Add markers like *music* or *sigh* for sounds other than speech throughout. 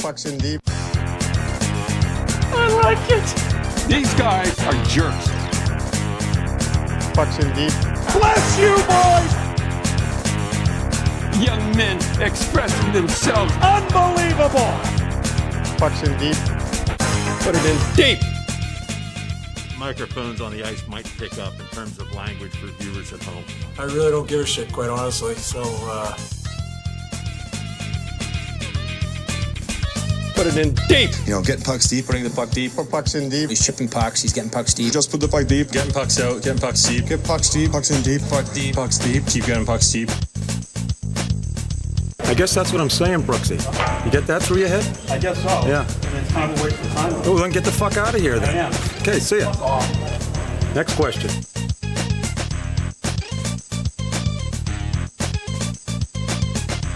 Pucks in deep. I like it. These guys are jerks. Pucks in deep. Bless you, boys. Young men expressing themselves. Unbelievable. Pucks in deep. Put it in deep. microphones on the ice might pick up in terms of language for viewers at home. I really don't give a shit, quite honestly. So, uh, Put it in deep. You know, getting pucks deep, putting the puck deep. Put pucks in deep. He's chipping pucks. He's getting pucks deep. Just put the puck deep. Getting pucks out. Getting pucks deep. Get pucks deep. Pucks in deep. Puck deep. Pucks deep. Keep getting pucks deep. I guess that's what I'm saying, Brooksy. You get that through your head? I guess so. Yeah. And it's time to a waste of time. Oh, then get the fuck out of here then. I am. Okay, see ya. Next question.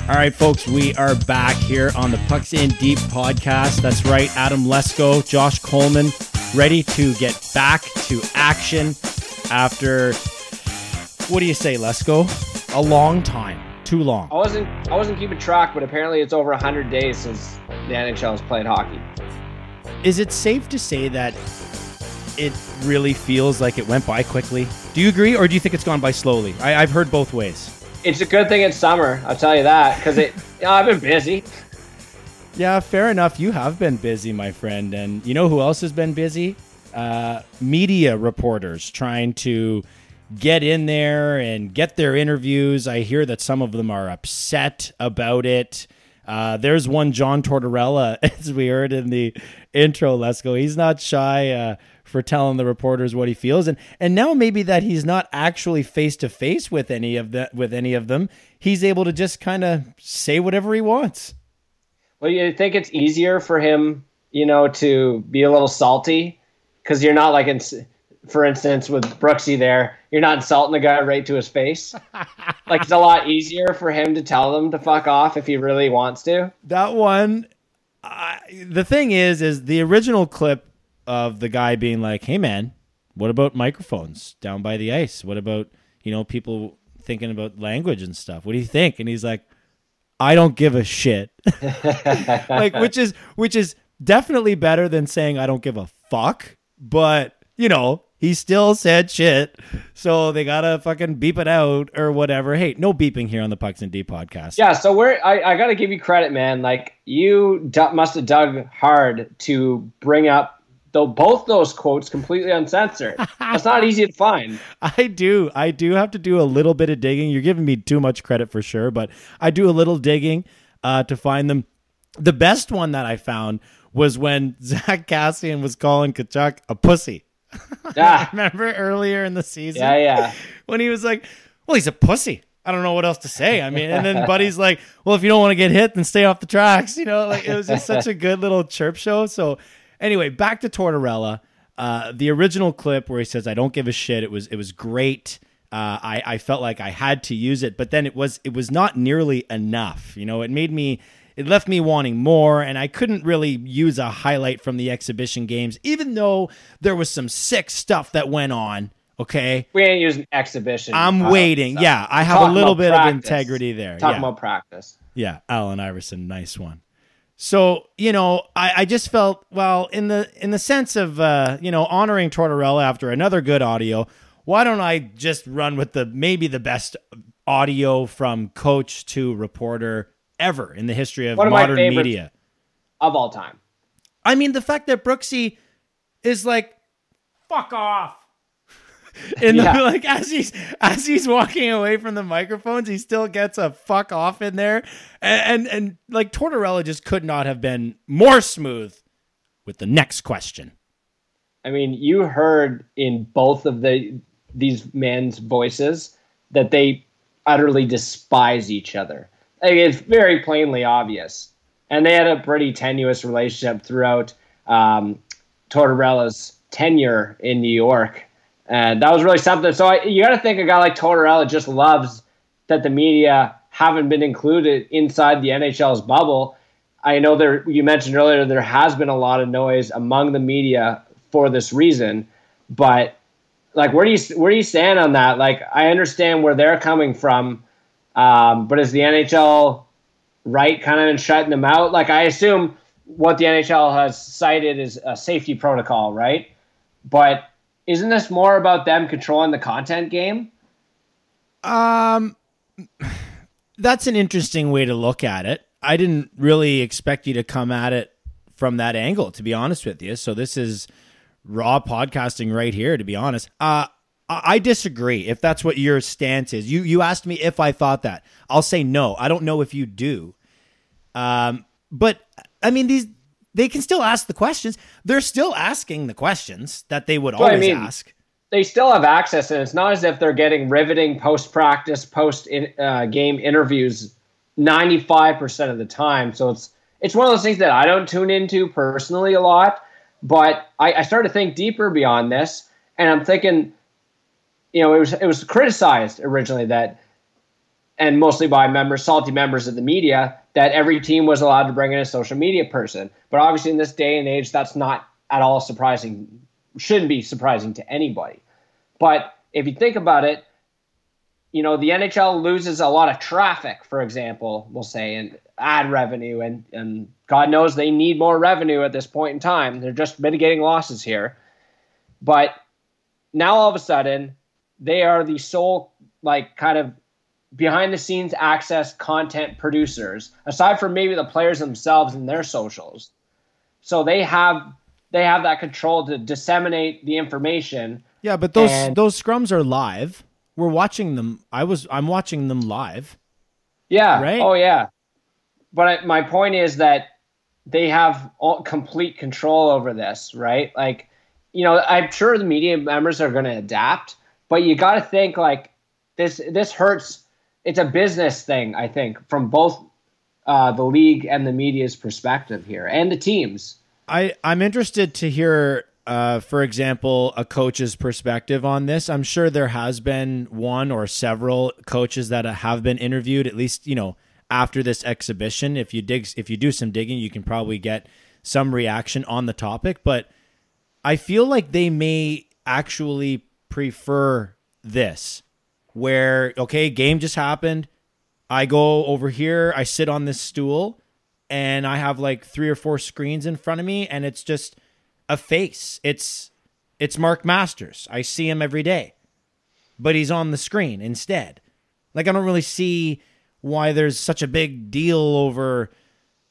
All right, folks, we are back here on the Pucks in Deep podcast. That's right, Adam Lesko, Josh Coleman, ready to get back to action after what do you say, Lesko? A long time, too long. I wasn't I wasn't keeping track, but apparently it's over 100 days since the NHL has played hockey. Is it safe to say that it really feels like it went by quickly? Do you agree, or do you think it's gone by slowly? I, I've heard both ways. It's a good thing it's summer, I'll tell you that, because it. *laughs* You know, I've been busy. Yeah, fair enough. You have been busy, my friend. And you know who else has been busy? Uh, media reporters trying to get in there and get their interviews. I hear that some of them are upset about it. Uh, there's one John Tortorella, *laughs* as we heard in the intro. Let's go. He's not shy uh, for telling the reporters what he feels, and and now maybe that he's not actually face to face with any of the with any of them, he's able to just kind of say whatever he wants. Well, you think it's easier for him, you know, to be a little salty because you're not like in, for instance, with Brooksy there, you're not insulting the guy right to his face. *laughs* like it's a lot easier for him to tell them to fuck off if he really wants to. that one I the thing is is the original clip of the guy being like hey man what about microphones down by the ice? What about you know people thinking about language and stuff? What do you think? And he's like i don't give a shit. *laughs* Like which is which is definitely better than saying i don't give a fuck but you know he still said shit. So they gotta fucking beep it out or whatever. Hey no beeping here on the pucks and d podcast. Yeah, so we're I, I got to give you credit, man. Like you d- must have dug hard to bring up though both those quotes completely uncensored. That's not easy to find. *laughs* I do. I do have to do a little bit of digging. You're giving me too much credit for sure, but I do a little digging uh, to find them. The best one that I found was when *laughs* Zack Kassian was calling Tkachuk a pussy. *laughs* Yeah, Remember earlier in the season? yeah, yeah. When he was like, well, he's a pussy. I don't know what else to say. I mean, and then Buddy's like, well, if you don't want to get hit, then stay off the tracks. You know, like it was just such a good little chirp show. So, anyway, back to Tortorella. Uh, the original clip where he says, "I don't give a shit." It was it was great. Uh, I I felt like I had to use it, but then it was it was not nearly enough. You know, it made me it left me wanting more, and I couldn't really use a highlight from the exhibition games, even though there was some sick stuff that went on. Okay, We ain't using exhibition. I'm uh, waiting. stuff. Yeah, I have a little bit practice. of integrity there. Talking yeah. about practice. Yeah, Allen Iverson, nice one. So you know, I, I just felt well in the in the sense of uh, you know honoring Tortorella after another good audio. Why don't I just run with the maybe the best audio from coach to reporter ever in the history of of modern media? Of all time. I mean, the fact that Brooksy is like, "Fuck off," *laughs* and Yeah. like as he's as he's walking away from the microphones, he still gets a "fuck off" in there, and and, and like Tortorella just could not have been more smooth with the next question. I mean, you heard in both of the these men's voices that they utterly despise each other. Like, it's very plainly obvious, and they had a pretty tenuous relationship throughout um, Tortorella's tenure in New York, and that was really something. So I, you got to think a guy like Tortorella just loves that the media haven't been included inside the NHL's bubble. I know there. You mentioned earlier there has been a lot of noise among the media for this reason, but like, where do you where do you stand on that? Like, I understand where they're coming from, um, but is the NHL right kind of in shutting them out? Like, I assume what the NHL has cited is a safety protocol, right? But isn't this more about them controlling the content game? Um, that's an interesting way to look at it. I didn't really expect you to come at it from that angle, to be honest with you. So this is raw podcasting right here, to be honest. Uh, I disagree. If that's what your stance is, you you asked me if I thought that. I'll say no. I don't know if you do. Um, but I mean these they can still ask the questions. They're still asking the questions that they would Well, I always mean, ask. They still have access, and it's not as if they're getting riveting post practice, post in, uh, game interviews ninety five percent of the time. So it's it's one of those things that I don't tune into personally a lot. But I, I started to think deeper beyond this, and I'm thinking, you know, it was it was criticized originally that, and mostly by members, salty members of the media, that every team was allowed to bring in a social media person. But obviously, in this day and age, that's not at all surprising. Shouldn't be surprising to anybody. But if you think about it, you know, the NHL loses a lot of traffic, for example, we'll say, and ad revenue, and, and God knows they need more revenue at this point in time. They're just mitigating losses here. But now all of a sudden, they are the sole, like, kind of behind the scenes access content producers, aside from maybe the players themselves and their socials. So they have they have that control to disseminate the information. Yeah, but those and- those scrums are live. We're watching them. I was I'm watching them live. Yeah. Right? Oh yeah. But I, my point is that they have all, complete control over this, right? Like, you know, I'm sure the media members are going to adapt, but you got to think like this. This hurts. It's a business thing, I think, from both uh, the league and the media's perspective here, and the teams. I I'm interested to hear, uh, for example, a coach's perspective on this. I'm sure there has been one or several coaches that have been interviewed. At least you know after this exhibition. If you dig, if you do some digging, you can probably get some reaction on the topic. But I feel like they may actually prefer this, where okay, game just happened. I go over here, I sit on this stool, and I have like three or four screens in front of me, and it's just a face. It's it's Mark Masters. I see him every day, but he's on the screen instead. Like I don't really see why there's such a big deal over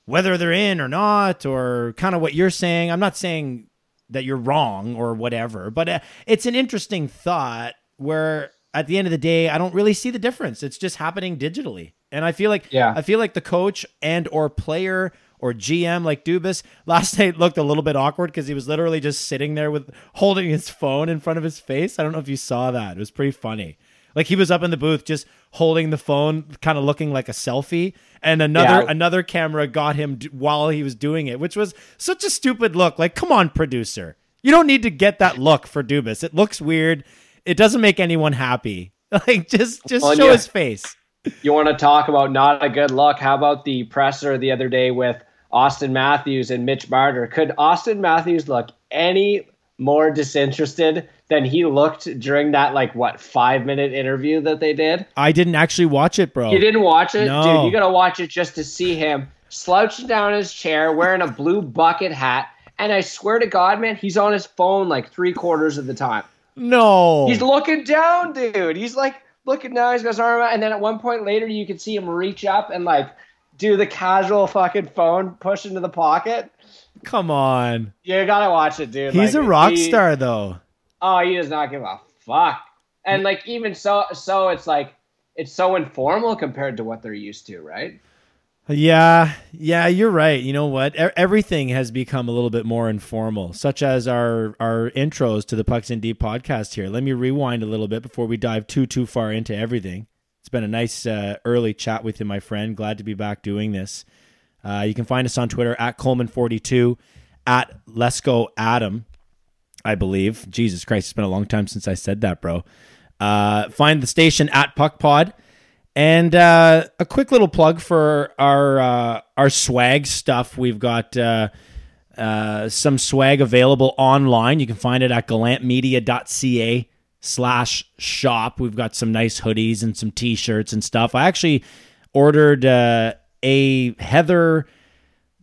whether they're in or not, or kind of what you're saying. I'm not saying that you're wrong or whatever, but uh, it's an interesting thought where at the end of the day, I don't really see the difference. It's just happening digitally. And I feel like Yeah. I feel like the coach and or player or GM like Dubas *laughs* last night looked a little bit awkward because he was literally just sitting there with holding his phone in front of his face. I don't know if you saw that. It was pretty funny. Like he was up in the booth just holding the phone, kind of looking like a selfie, and another Yeah. another camera got him d- while he was doing it, which was such a stupid look. Like, come on, producer, you don't need to get that look for Dubas. It looks weird. It doesn't make anyone happy. *laughs* Like, just just Well, show yeah. his face. You want to talk about not a good look? How about the presser the other day with Auston Matthews and Mitch Marner? Could Auston Matthews look any more disinterested than he looked during that like what five minute interview that they did? I didn't actually watch it, bro. You didn't watch it, No. dude. You gotta watch it just to see him slouching down his chair, wearing a blue bucket hat, and I swear to God, man, he's on his phone like three quarters of the time. No, He's looking down, dude. He's like looking down. He's got his arm out, and then at one point later, you can see him reach up and like do the casual fucking phone push into the pocket. come on. You gotta watch it, dude. He's Like, a rock he- star, though. Oh, he does not give a fuck. And like even so, so it's like it's so informal compared to what they're used to, right? Yeah, yeah, you're right. You know what? E- everything has become a little bit more informal, such as our our intros to the Pucks in Deep podcast here. Let me rewind a little bit before we dive too too far into everything. It's been a nice uh, early chat with you, my friend. Glad to be back doing this. Uh, you can find us on Twitter at Coleman42, at Let's Go Adam, I believe. Jesus Christ, it's been a long time since I said that, bro. Uh, find the station at PuckPod. And uh, a quick little plug for our uh, our swag stuff. We've got uh, uh, some swag available online. You can find it at galantmedia.ca slash shop. We've got some nice hoodies and some t-shirts and stuff. I actually ordered uh, a Heather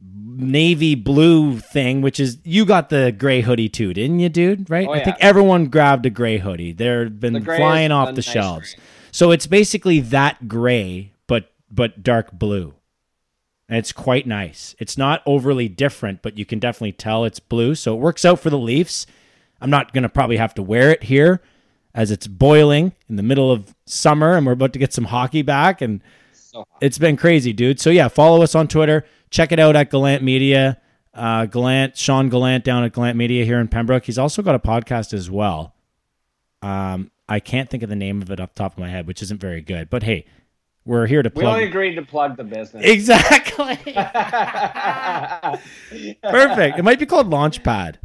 navy blue thing, which is you got the gray hoodie too, didn't you, dude? Right? Oh, I think everyone grabbed a gray hoodie. They've been The flying off the nice shelves. gray. So it's basically that gray, but but dark blue. And it's quite nice. It's not overly different, but you can definitely tell it's blue. So it works out for the Leafs. I'm not gonna probably have to wear it here as it's boiling in the middle of summer and we're about to get some hockey back and So it's been crazy, dude. So yeah, follow us on Twitter. Check it out at Galant Media. Uh, Gallant, Sean Galant down at Galant Media here in Pembroke. He's also got a podcast as well. Um, I can't think of the name of it off the top of my head, which isn't very good. But hey, we're here to we only agreed to plug the business. exactly. *laughs* Perfect. It might be called Launchpad,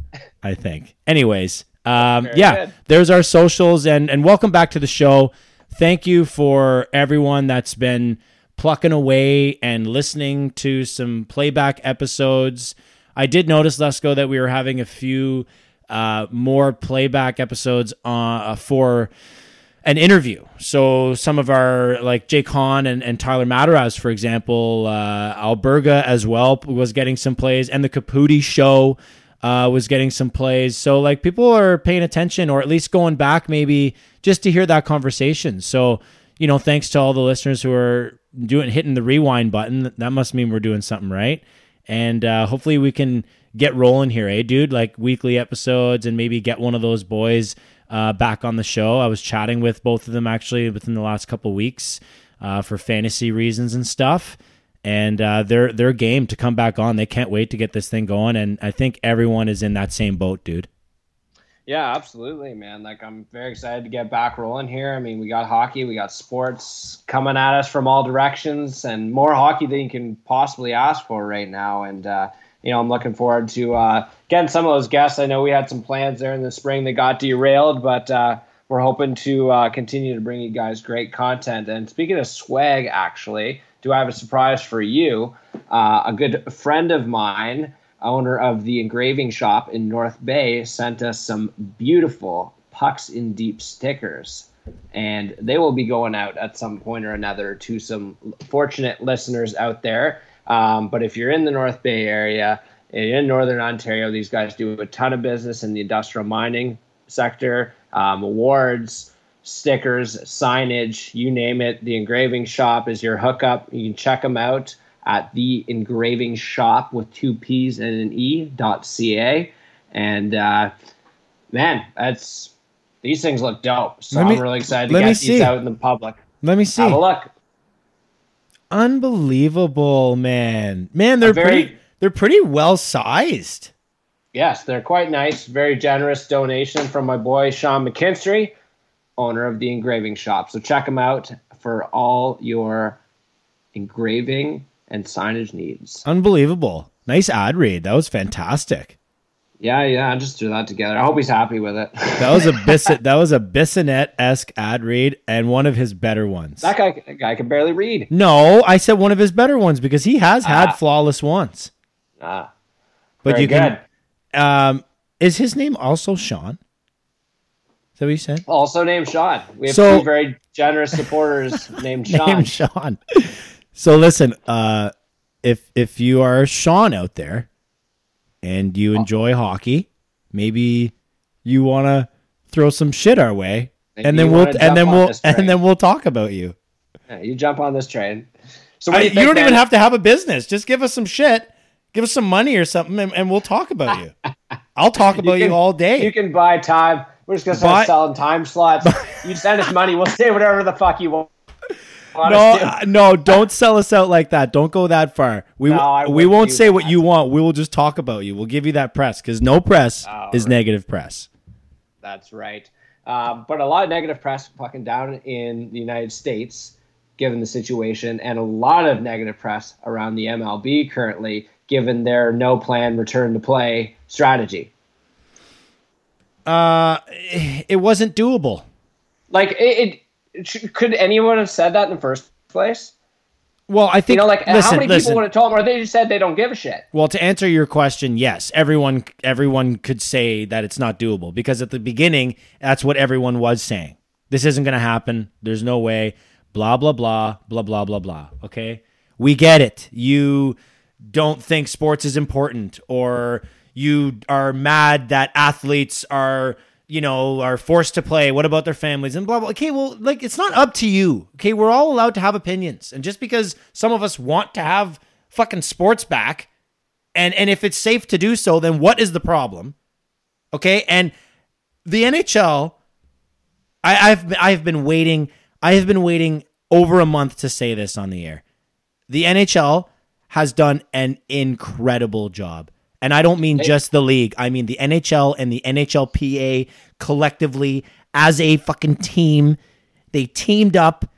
I think. Anyways, um, yeah, good. there's our socials, and and welcome back to the show. Thank you for everyone that's been plucking away and listening to some playback episodes. I did notice, Lesko, that we were having a few uh, more playback episodes uh, for an interview. So some of our like Jake Hahn and, and Tyler Mataraz, for example, uh, Alberga as well was getting some plays, and the Caputi show uh, was getting some plays. So like people are paying attention, or at least going back maybe just to hear that conversation. So you know, thanks to all the listeners who are doing hitting the rewind button. That must mean we're doing something right. And uh, hopefully we can get rolling here, eh, dude? Like weekly episodes and maybe get one of those boys uh, back on the show. I was chatting with both of them actually within the last couple weeks uh, for fantasy reasons and stuff. And uh, they're they're game to come back on. They can't wait to get this thing going. And I think everyone is in that same boat, dude. Yeah, absolutely, man. Like I'm very excited to get back rolling here. I mean, we got hockey, we got sports coming at us from all directions, and more hockey than you can possibly ask for right now. And uh, you know, I'm looking forward to uh, getting some of those guests. I know we had some plans there in the spring that got derailed, but uh, we're hoping to uh, continue to bring you guys great content. And speaking of swag, actually, do I have a surprise for you? Uh, a good friend of mine owner of the engraving shop in North Bay, sent us some beautiful Pucks in Deep stickers. And they will be going out at some point or another to some fortunate listeners out there. Um, but if you're in the North Bay area, in Northern Ontario, these guys do a ton of business in the industrial mining sector, um, awards, stickers, signage, you name it. The engraving shop is your hookup. You can check them out at the engraving shop with two P's and an E dot ca. And uh, man, that's these things look dope. So me- I'm really excited to get these see. out in the public. Let me see. Have a look. Unbelievable, man. Man, they're very- pretty they're pretty well sized. Yes, they're quite nice. Very generous donation from my boy Sean McKinstry, owner of the engraving shop. So check him out for all your engraving and signage needs. Unbelievable. Nice ad read. That was fantastic. Yeah, yeah, I just threw that together. I hope he's happy with it. *laughs* That was a Bissett *laughs* that was a Bissonette esque ad read and one of his better ones. that guy, that guy can barely read. No, I said one of his better ones because he has had Ah. flawless ones. Ah, But very you good. can um is his name also Sean? Is that what you said? Also named Sean. We have So- two very generous supporters *laughs* named Sean. Name Sean. So listen, uh if if you are Sean out there and you oh. enjoy hockey, maybe you want to throw some shit our way Maybe and then we'll and then we'll *laughs* and then we'll talk about you. Yeah, you jump on this train. So do you, you, think, don't even have to have a business. Just give us some shit. Give us some money or something, and, and we'll talk about you. *laughs* I'll talk about you, can- all day. You can buy time. We're just gonna start Buy- selling time slots. *laughs* you send us money. We'll say whatever the fuck you want. No, uh, no, don't sell us out like that. Don't go that far. We No, we won't say what you want. We will just talk about you. We'll give you that press because no press Oh, is right. negative press. That's right. Um, but a lot of negative press fucking down in the United States, given the situation, and a lot of negative press around the MLB currently, given their no plan return to play strategy. Uh, it wasn't doable. Like, it, it could anyone have said that in the first place? Well, I think You know, like listen, how many listen. people would have told them, or they just said they don't give a shit? Well, to answer your question, yes, everyone everyone could say that it's not doable because at the beginning, that's what everyone was saying. This isn't going to happen. There's no way. Blah blah blah blah blah blah blah. Okay, we get it. You don't think sports is important or you are mad that athletes are you know are forced to play. What about their families and blah blah. Okay well like it's not up to you. Okay we're all allowed to have opinions. And just because some of us want to have fucking sports back and and if it's safe to do so then what is the problem? Okay and the nhl I, i've i've been waiting i have been waiting over a month to say this on the air. The nhl has done an incredible job and I don't mean just the league. I mean the NHL and the NHLPA collectively as a fucking team. They teamed up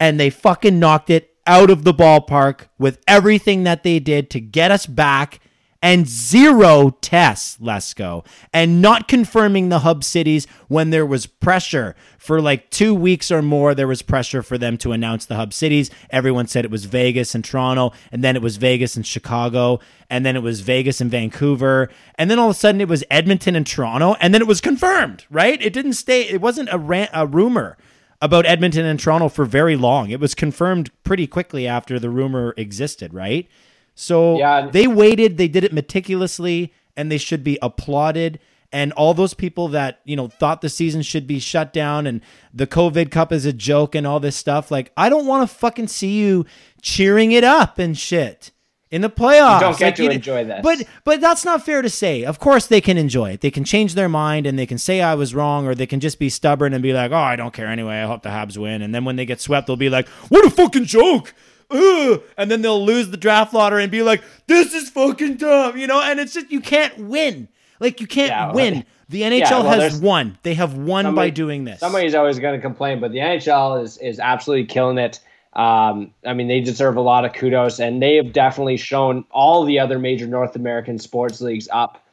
and they fucking knocked it out of the ballpark with everything that they did to get us back and zero tests, Lesko, and not confirming the hub cities when there was pressure. For like two weeks or more, there was pressure for them to announce the hub cities. Everyone said it was Vegas and Toronto, and then it was Vegas and Chicago, and then it was Vegas and Vancouver, and then all of a sudden it was Edmonton and Toronto, and then it was confirmed, right? It didn't stay, it wasn't a, ran- a rumor about Edmonton and Toronto for very long. It was confirmed pretty quickly after the rumor existed, right? So Yeah. they waited, they did it meticulously, and they should be applauded. And all those people that, you know, thought the season should be shut down and the COVID Cup is a joke and all this stuff, like, I don't want to fucking see you cheering it up and shit. In the playoffs, You don't get Like, to you- enjoy this. But but that's not fair to say. Of course they can enjoy it. They can change their mind and they can say I was wrong, or they can just be stubborn and be like, "Oh, I don't care anyway. I hope the Habs win." And then when they get swept, they'll be like, "What a fucking joke!" Ugh. And then they'll lose the draft lottery and be like, "This is fucking dumb," you know. And it's just you can't win. Like you can't Yeah, win. The NHL well, has won. They have won by doing this. Somebody's always going to complain, but the NHL is is absolutely killing it. Um, I mean, they deserve a lot of kudos, and they have definitely shown all the other major North American sports leagues up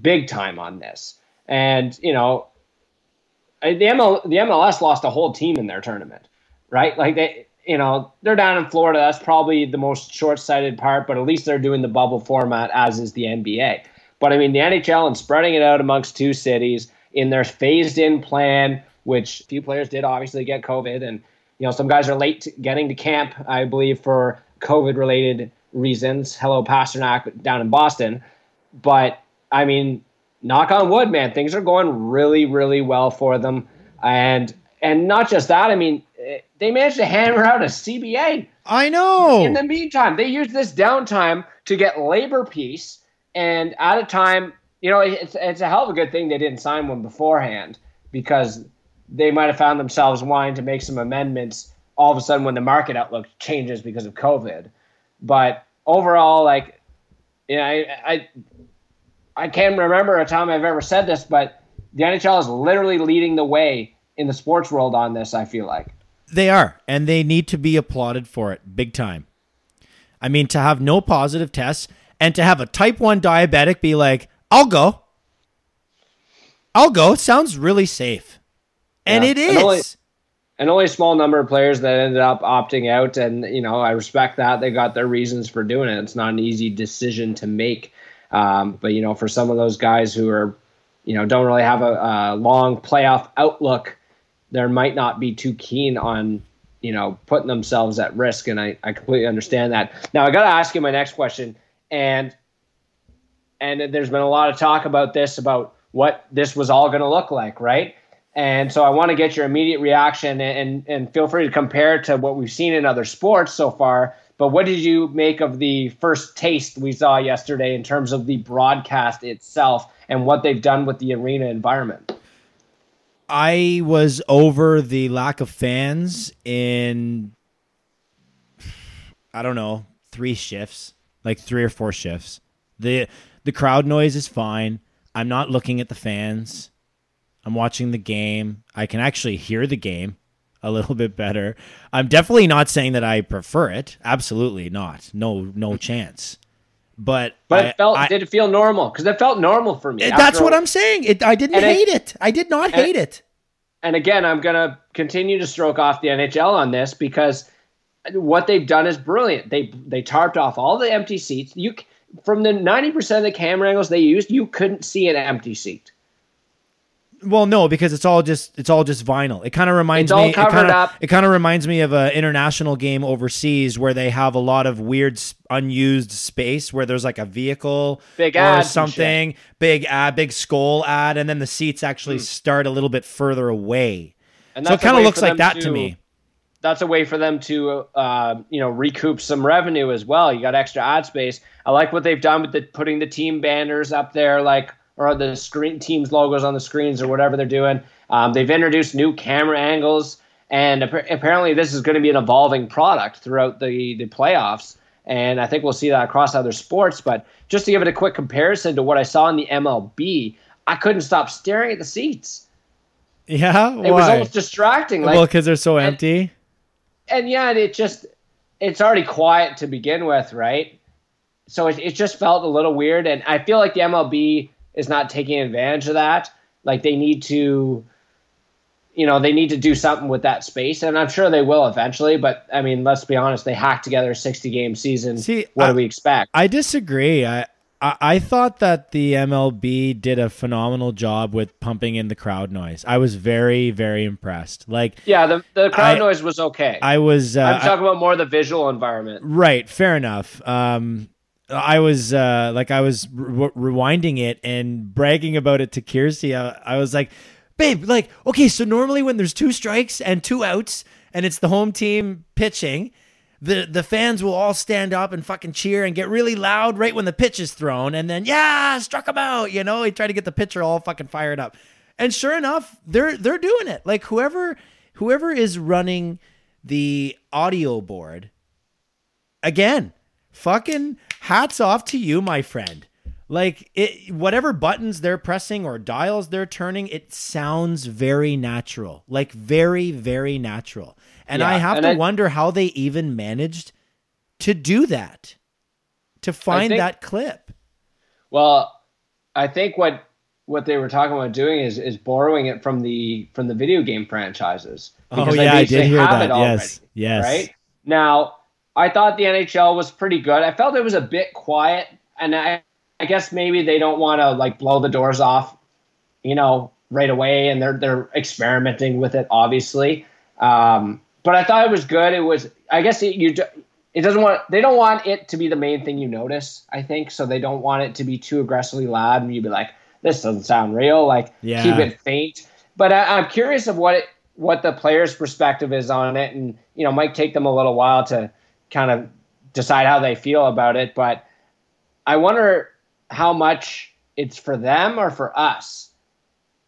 big time on this. And you know, the ML, the MLS lost a whole team in their tournament, right? Like they, you know, they're down in Florida. That's probably the most short-sighted part, but at least they're doing the bubble format, as is the NBA. But I mean, the NHL and spreading it out amongst two cities in their phased-in plan, which few players did obviously get COVID, and you know, some guys are late to getting to camp, I believe, for COVID-related reasons. Hello, Pastrnak down in Boston, but I mean, knock on wood, man, things are going really, really well for them, and and not just that. I mean, they managed to hammer out a CBA I know. in the meantime, they used this downtime to get labor peace, and at a time, you know, it's it's a hell of a good thing they didn't sign one beforehand because they might have found themselves wanting to make some amendments all of a sudden when the market outlook changes because of COVID. But overall, like, you know, I I, I can't remember a time I've ever said this, but the NHL is literally leading the way in the sports world on this. I feel like. They are, and they need to be applauded for it big time. I mean, to have no positive tests and to have a type 1 diabetic be like, I'll go. I'll go. It Sounds really safe. And Yeah. it And only- and only a small number of players that ended up opting out and you know i respect that they got their reasons for doing it it's not an easy decision to make um, but you know for some of those guys who are you know don't really have a, a long playoff outlook there might not be too keen on you know putting themselves at risk and i, I completely understand that now i got to ask you my next question and and there's been a lot of talk about this about what this was all going to look like right and so I want to get your immediate reaction and, and feel free to compare to what we've seen in other sports so far. But what did you make of the first taste we saw yesterday in terms of the broadcast itself and what they've done with the arena environment? I was over the lack of fans in, I don't know, three shifts, like three or four shifts. the The crowd noise is fine. I'm not looking at the fans. I'm watching the game. I can actually hear the game a little *laughs* bit better. I'm definitely not saying that I prefer it. Absolutely not. No, no chance. But But I- it felt I- did it feel normal? Because it felt normal for me. that's what I'm saying. It. I didn't And it- hate it. I did not hate it. and again, I'm going to continue to stroke off the NHL on this because what they've done is brilliant. They they tarped off all the empty seats. You from the 90% of the camera angles they used, you couldn't see an empty seat. Well, no, because it's all just it's all just vinyl. It kind of reminds It's all me. it covered kinda, up. It kind of reminds me of an international game overseas where they have a lot of weird unused space where there's like a vehicle Big or something, big ad, big skull ad, and then the seats actually Hmm. start a little bit further away. And So it kind of looks like that to me. That's a way for them to, uh, you know, recoup some revenue as well. You got extra ad space. I like what they've done with the putting the team banners up there, like or the screen teams logos on the screens or whatever they're doing. Um, they've introduced new camera angles, and appa- apparently this is going to be an evolving product throughout the the playoffs. And I think we'll see that across other sports. But just to give it a quick comparison to what I saw in the MLB, I couldn't stop staring at the seats. Yeah, It was almost distracting. Like, well, because they're so empty. and yeah, and it just it's already quiet to begin with, right? So it, it just felt a little weird, and I feel like the MLB is not taking advantage of that. Like they need to, you know, they need to do something with that space, and I'm sure they will eventually. But I mean, let's be honest, they hacked together a 60 game season. See, what I- do we expect? I disagree. I, I I thought that the MLB did a phenomenal job with pumping in the crowd noise. I was very very impressed. Like yeah, the the crowd I- noise was okay. I was. Uh, I'm talking about more the visual environment. Right, fair enough. Um, I was uh, like, I was re- rewinding it and bragging about it to Kiersey. I, I was like, babe, like, okay, so normally when there's two strikes and two outs, and it's the home team pitching, the the fans will all stand up and fucking cheer and get really loud right when the pitch is thrown, and then yeah, struck him out. You know, he tried to get the pitcher all fucking fired up, and sure enough, they're they're doing it. Like whoever whoever is running the audio board again, fucking hats off to you, my friend. Like it, whatever buttons they're pressing or dials they're turning, it sounds very natural, like very, very natural. And Yeah, I have and to I- wonder how they even managed to do that, to find think- that clip. Well, I think what what they were talking about doing is is borrowing it from the from the video game franchises. Oh, Because they yeah, I did hear that. already, Yes, yes. Right now, I thought the NHL was pretty good. I felt it was a bit quiet, and I I guess maybe they don't want to like blow the doors off, you know, right away, and they're they're experimenting with it, obviously. Um, but I thought it was good. It was, I guess, it, you. It doesn't want. They don't want it to be the main thing you notice. I think so. They don't want it to be too aggressively loud, and you'd be like, "This doesn't sound real." Like, Yeah. keep it faint. But I, I'm curious of what it, what the player's perspective is on it, and you know, might take them a little while to kind of decide how they feel about it. But I wonder how much it's for them or for us,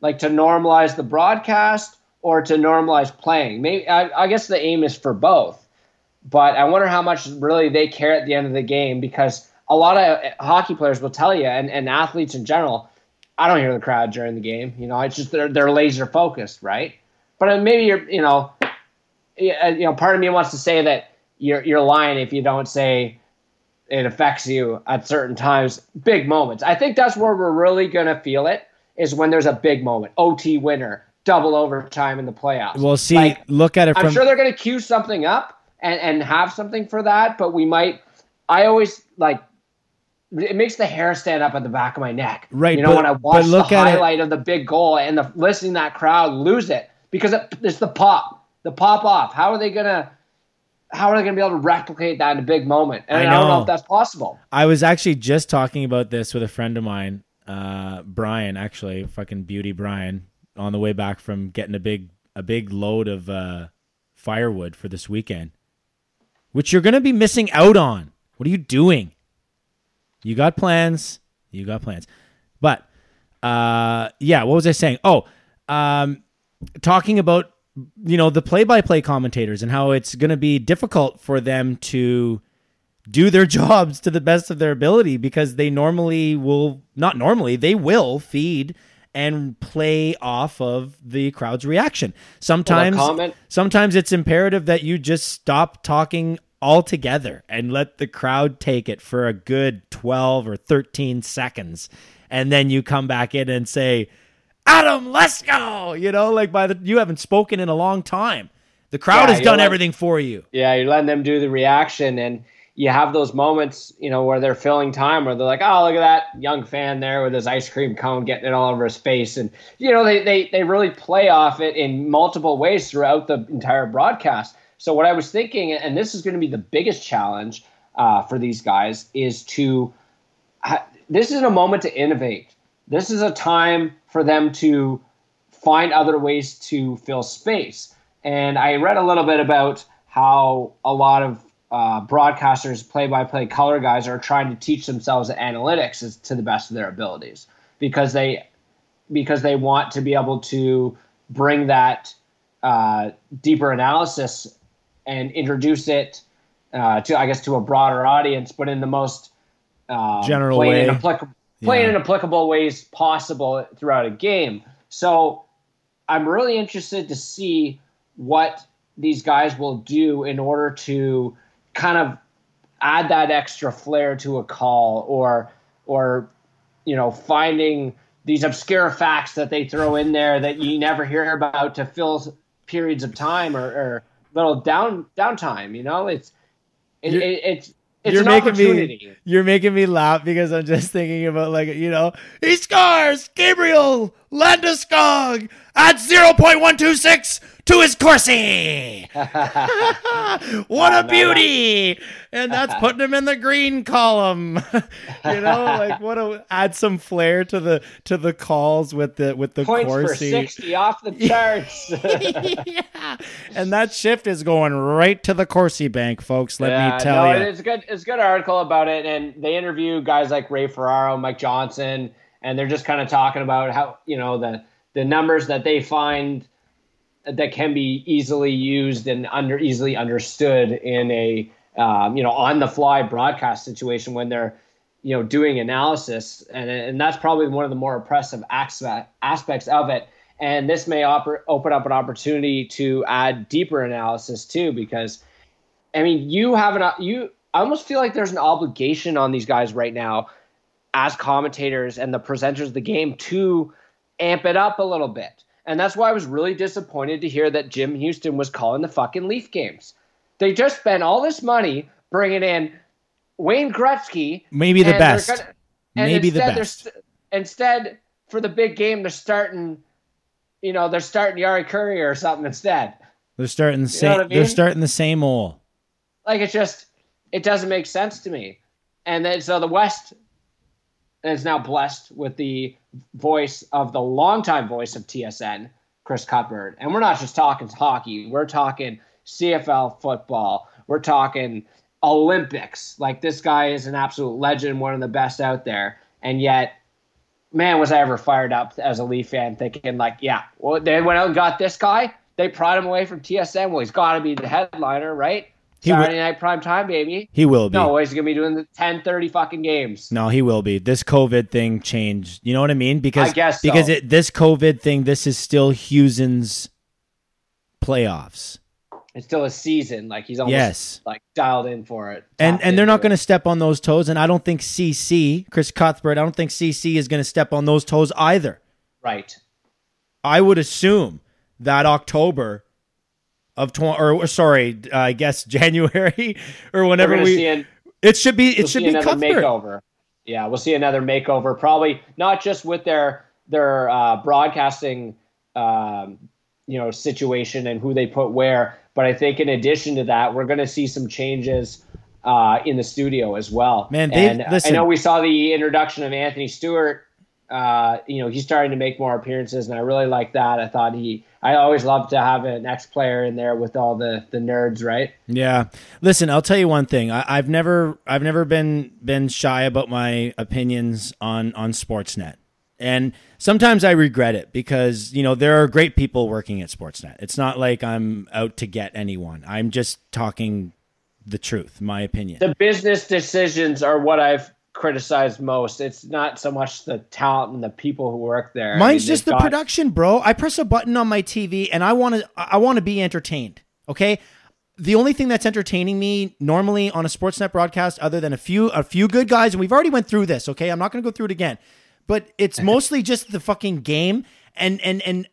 like to normalize the broadcast or to normalize playing. Maybe I, I guess the aim is for both, but I wonder how much really they care at the end of the game because a lot of hockey players will tell you, and, and athletes in general, I don't hear the crowd during the game. You know, it's just they're they're laser focused, right? But uh, maybe you're, you know, you know, part of me wants to say that you're you're lying if you don't say it affects you at certain times, big moments. I think that's where we're really gonna feel it is when there's a big moment, OT winner, double overtime in the playoffs. Well, see, Like, look at it I'm sure they're gonna cue something up and and have something for that, but we might. I always like. It makes the hair stand up at the back of my neck. Right, You know, but- when I watch the look at it- highlight of the big goal and the listening that crowd lose it because it, it's the pop, the pop off. How are they gonna? How are they gonna be able to replicate that in a big moment? And I I, don't know if that's possible. I was actually just talking about this with a friend of mine, uh, Brian, actually, fucking beauty Brian, on the way back from getting a big a big load of uh, firewood for this weekend, which you're gonna be missing out on. What are you doing? You got plans. You got plans. But uh, yeah, what was I saying? Oh, um, talking about you know the play-by-play commentators and how it's going to be difficult for them to do their *laughs* jobs to the best of their ability because they normally will not normally they will feed and play off of the crowd's reaction. Sometimes sometimes it's imperative that you just stop talking altogether and let the crowd take it for a good 12 or 13 seconds and then you come back in and say Adam, let's go. You know, like by the you haven't spoken in a long time. The crowd Yeah, has done like- everything for you. Yeah, you're letting them do the reaction, and you have those moments, you know, where they're filling time where they're like, oh, look at that young fan there with his ice cream cone getting it all over his face. And, you know, they, they, they really play off it in multiple ways throughout the entire broadcast. So, what I was thinking, and this is going to be the biggest challenge uh, for these guys, is to ha- this is a moment to innovate. This is a time for them to find other ways to fill space. And I read a little bit about how a lot of uh, broadcasters, play-by-play color guys are trying to teach themselves analytics as, to the best of their abilities because they because they want to be able to bring that uh, deeper analysis and introduce it uh, to I guess to a broader audience, but in the most uh, General plain way. and applicable, plain Yeah. and applicable ways possible throughout a game. So I'm really interested to see what these guys will do in order to kind of add that extra flair to a call or or you know finding these obscure facts that they throw in there that you never hear about to fill periods of time or, or little down downtime you know it's it, it, it's it's you're making me you're making me laugh because I'm just thinking about like you know he scores! Gabriel Landeskog at 0.126 to his Corsi. *laughs* what a beauty! And that's putting him in the green column. *laughs* you know, *laughs* like what a add some flair to the to the calls with the with the points for 60 off the charts yeah. And that shift is going right to the Corsi bank, folks. Let Yeah, me tell no, you. It's good. It's a good article about it, and they interview guys like Ray Ferraro, Mike Johnson, and they're just kind of talking about how you know the the numbers that they find that can be easily used and under easily understood in a um, you know on the fly broadcast situation when they're you know doing analysis, and and that's probably one of the more impressive aspect, aspects of it. And this may oper- open up an opportunity to add deeper analysis too, because I mean, you have an you. I almost feel like there's an obligation on these guys right now, as commentators and the presenters of the game, to amp it up a little bit. And that's why I was really disappointed to hear that Jim Hughson was calling the fucking Leaf games. They just spent all this money bringing in Wayne Gretzky, Maybe the best. gonna- Maybe the best. instead, for the big game, they're starting. You know, they're starting Jari Kurri or something instead. They're starting the same. what I They're starting the same old. Like it just it doesn't make sense to me. And then so the West is now blessed with the voice of the longtime voice of TSN, Chris Cuthbert. And we're not just talking hockey, we're talking CFL football, we're talking Olympics. Like this guy is an absolute legend, one of the best out there. And yet, man, was I ever fired up as a Leaf fan thinking, like, yeah, well, they went out and got this guy. They pried him away from TSN. Well, he's got to be the headliner, right? He Saturday night prime time, baby. He will be. No, he's gonna be doing the 10, 30 fucking games. No, he will be. This COVID thing changed. You know what I mean? Because I guess so. because it, this COVID thing, this is still Hughson's playoffs, It's still a season. Like he's almost Yes. like dialed in for it. and and they're not going to step on those toes. And I don't think CC Chris Cuthbert. I don't think CC is going to step on those toes either. right. I would assume that October of twenty or, or sorry, uh, I guess *laughs* January or whenever we. an, it should be. It we'll should be another Cuthbert. makeover. Yeah, we'll see another makeover. Probably not just with their their uh, broadcasting, um, you know, situation and who they put where, but I think in addition to that, we're going to see some changes uh, in the studio as well. Man, they- and listen. I know we saw the introduction of Anthony Stewart. Uh, you know, he's starting to make more appearances, and I really like that. I thought he. I always love to have an ex player in there with all the the nerds, right? Yeah. Listen, I'll tell you one thing. I, I've never I've never been been shy about my opinions on on Sportsnet. And sometimes I regret it because, you know, there are great people working at Sportsnet. It's not like I'm out to get anyone. I'm just talking the truth, my opinion. the business decisions are what I've criticized most. It's not so much the talent and the people who work there. I Mine's mean, just the got- production, bro. I press a button on my TV and I want to I want to be entertained. Okay? The only thing that's entertaining me normally on a Sportsnet broadcast other than a few a few good guys and we've already went through this, okay? I'm not going to go through it again. But it's *laughs* mostly just the fucking game and and and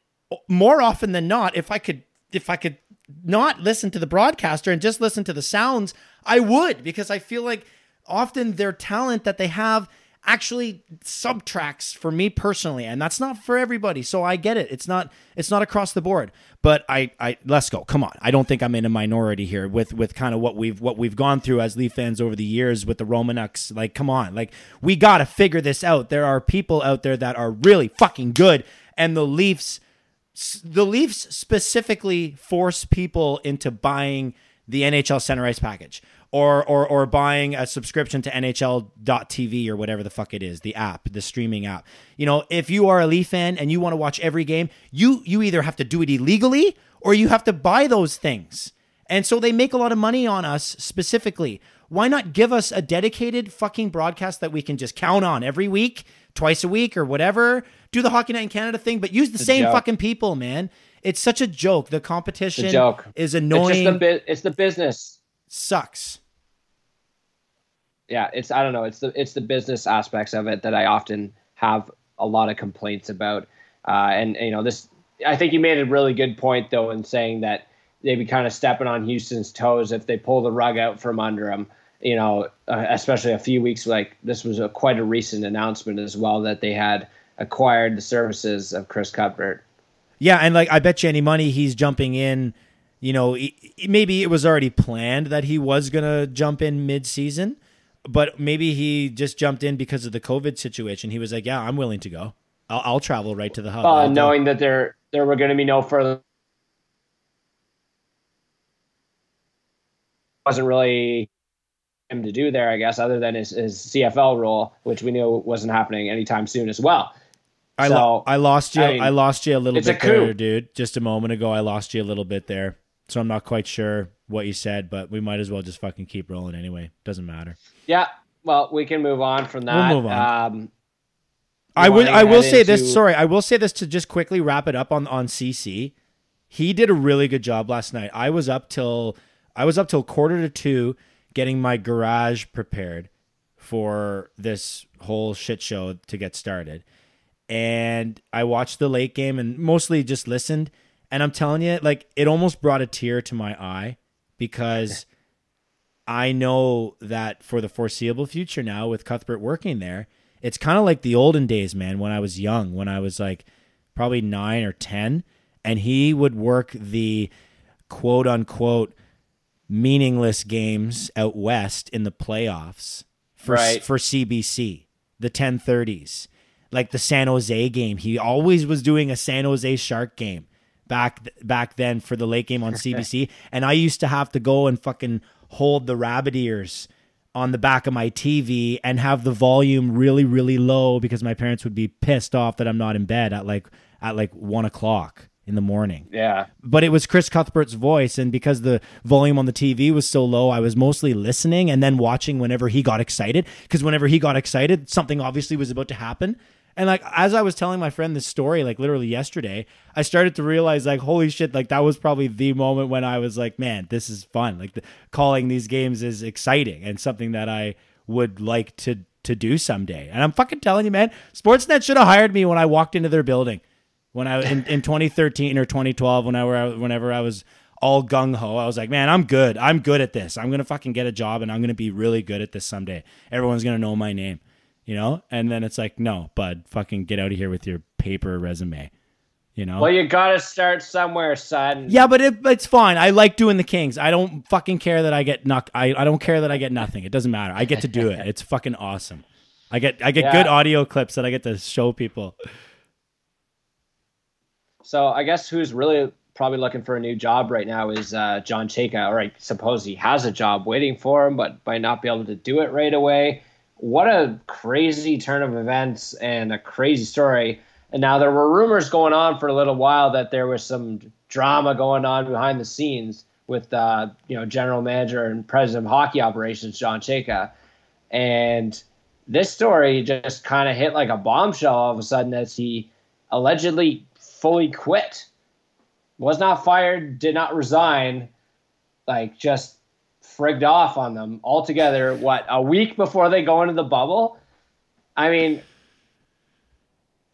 more often than not if I could if I could not listen to the broadcaster and just listen to the sounds, I would because I feel like often their talent that they have actually subtracts for me personally and that's not for everybody so i get it. It's not it's not across the board. But i i let's go. Come on. I don't think i'm in a minority here with with kind of what we've what we've gone through as leaf fans over the years with the Romanuks like come on. Like we gotta figure this out. There are people out there that are really fucking good and the leafs the leafs specifically force people into buying the nhl center ice package or or or buying a subscription to NHL.tv or whatever the fuck it is, the app, the streaming app. You know, if you are a Leaf fan and you want to watch every game, you you either have to do it illegally or you have to buy those things. And so they make a lot of money on us specifically. Why not give us a dedicated fucking broadcast that we can just count on every week, twice a week or whatever? Do the Hockey Night in Canada thing, but use the It's same fucking people, man. It's such a joke. The competition joke. is It's annoying. just the bu- it's the business. sucks. Yeah, it's I don't know, it's the it's the business aspects of it that I often have a lot of complaints about. Uh, and you know, this I think you made a really good point though in saying that they'd be kind of stepping on Hughson's toes if they pull the rug out from under them. You know, uh, especially a few weeks like this was a, quite a recent announcement as well that they had acquired the services of Chris Cuthbert. Yeah, and like I bet you any money he's jumping in. You know, maybe it was already planned that he was gonna jump in mid-season, but maybe he just jumped in because of the COVID situation. He was like, "Yeah, I'm willing to go. I'll, I'll travel right to the hub." Uh, I'll go." knowing that there there were going to be no further wasn't really him to do there, I guess, other than his, his CFL role, which we knew wasn't happening anytime soon as well. I, lo- I lost you. I, I lost you a little it's a bit there, dude. Just a moment ago, I lost you a little bit there. So I'm not quite sure what you said, but we might as well just fucking keep rolling anyway. Doesn't matter. Yeah, well, we can move on from that. We'll move on. Um, I would. I will say this. Sorry, I will say this to just quickly wrap it up on on CC. He did a really good job last night. I was up till I was up till quarter to two, getting my garage prepared for this whole shit show to get started. And I watched the late game and mostly just listened. And I'm telling you, like it almost brought a tear to my eye because I know that for the foreseeable future now, with Cuthbert working there, it's kind of like the olden days, man, when I was young, when I was like probably nine or 10, and he would work the quote unquote meaningless games out west in the playoffs for, Right. for CBC, the 1030s. Like the San Jose game, he always was doing a San Jose Shark game back back then for the late game on *laughs* CBC, and I used to have to go and fucking hold the rabbit ears on the back of my TV and have the volume really really low because my parents would be pissed off that I'm not in bed at like at like one o'clock in the morning yeah, but it was Chris Cuthbert's voice, and because the volume on the TV was so low, I was mostly listening and then watching whenever he got excited. Because whenever he got excited, something obviously was about to happen. And like as I was telling my friend this story, like literally yesterday, I started to realize like, holy shit, like that was probably the moment when I was like, man, this is fun. Like the, calling these games is exciting and something that I would like to to do someday. And I'm fucking telling you, man, Sportsnet should have hired me when I walked into their building. When I in, in 2013 or 2012 whenever I, whenever I was all gung ho I was like man I'm good. I'm good at this. I'm gonna fucking get a job and I'm gonna be really good at this someday. Everyone's gonna know my name you know? And then it's like no bud fucking get out of here with your paper resume you know? Well, you got to start somewhere, son. yeah but it, it's fine. I like doing the Kings. I don't fucking care that I get knocked I, I don't care that I get nothing. It doesn't matter. I get to do it. It's fucking awesome. I get I get Yeah. good audio clips that I get to show people. So I guess who's really probably looking for a new job right now is uh, John Chayka, or I suppose he has a job waiting for him, but might not be able to do it right away. What a crazy turn of events and a crazy story. And now there were rumors going on for a little while that there was some drama going on behind the scenes with uh, you know general manager and president of hockey operations John Chayka, and this story just kind of hit like a bombshell all of a sudden as he allegedly fully quit. Was not fired, did not resign, like just frigged off on them altogether. What, a week before they go into the bubble? I mean,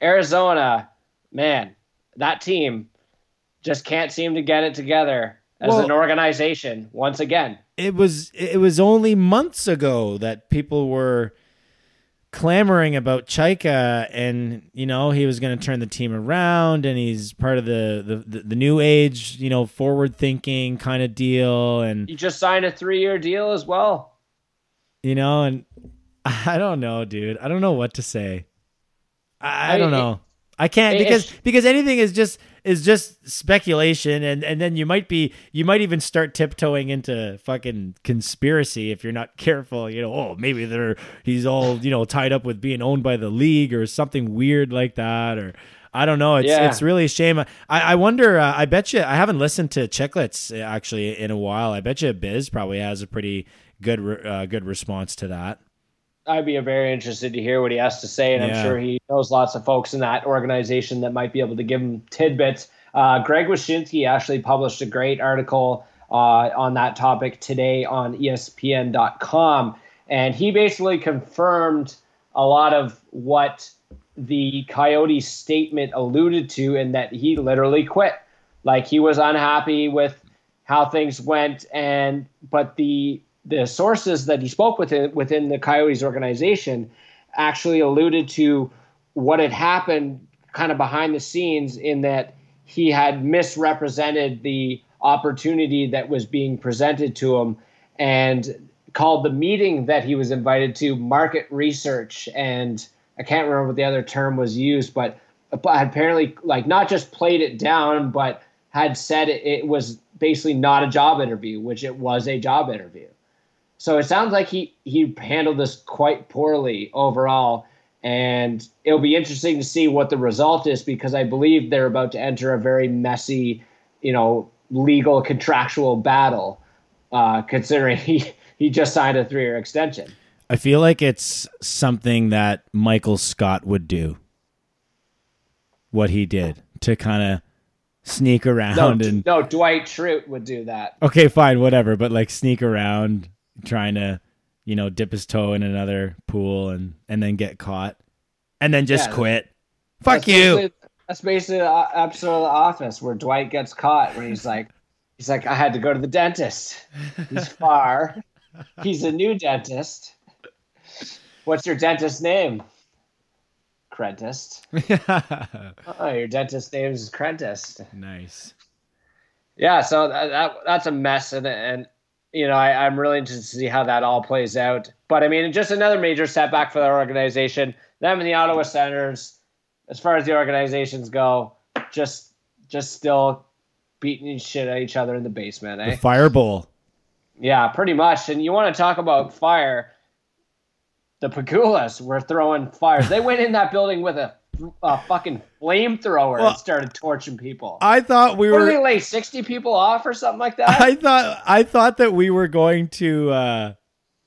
Arizona, man, that team just can't seem to get it together as Well- an organization once again. it was it was only months ago that people were clamoring about Chayka and you know he was going to turn the team around and he's part of the, the the, new age you know forward thinking kind of deal and He just signed a three year deal as well. you know and *laughs* I don't know dude. I don't know what to say. I I- don't know. I can't because because anything is just is just speculation and and then you might be you might even start tiptoeing into fucking conspiracy if you're not *laughs* careful you know oh maybe they're he's all you know tied up with being owned by the league or something weird like that or I don't know. It's Yeah. it's really a shame. I, I wonder. Uh, I bet you. I haven't listened to Chicklets uh, actually in a while. I bet you Biz probably has a pretty good uh, good response to that. I'd be very interested to hear what he has to say, and Yeah. I'm sure he knows lots of folks in that organization that might be able to give him tidbits. Uh, Greg Wyshynski actually published a great article uh, on that topic today on ESPN.com, and he basically confirmed a lot of what the Coyotes statement alluded to, in that he literally quit. Like he was unhappy with how things went, and but the the sources that he spoke with it- within the Coyotes organization actually alluded to what had happened kind of behind the scenes in that he had misrepresented the opportunity that was being presented to him and called the meeting that he was invited to market research. And I can't remember what the other term was used but apparently like not just played it down but had said it was basically not a job interview which it was a job interview so it sounds like he he handled this quite poorly overall, and it'll be interesting to see what the result is because I believe they're about to enter a very messy, you know, legal contractual battle. Uh, considering *laughs* he he just signed a three year extension. I feel like it's something that Michael Scott would do. What he did to kind of sneak No, around and no, Dwight Schrute would do that. okay, fine, whatever, but like sneak around trying to, you know, dip his toe in another pool and and then get caught and then just Yeah. quit. Fuck That's you. basically- That's basically the episode of The Office where Dwight gets caught, where he's like, he's like, I had to go to the dentist. He's *laughs* far. he's a new dentist. What's your dentist name? Crentist. *laughs* Oh, your dentist name is Crentist. nice. Yeah, so that, that that's a mess, and and you know I, I'm really interested to see how that all plays out. But I mean, just another major setback for their organization. Them and the Ottawa Senators, as far as the organizations go, just just still beating shit at each other in the basement. Eh? The Fireball. Yeah, pretty much. And you want to talk about fire? The Pegulas were throwing fires. They went in that building with a, a fucking flamethrower Well, and started torching people. I thought we What were did they lay sixty people off or something like that? I thought I thought that we were going to uh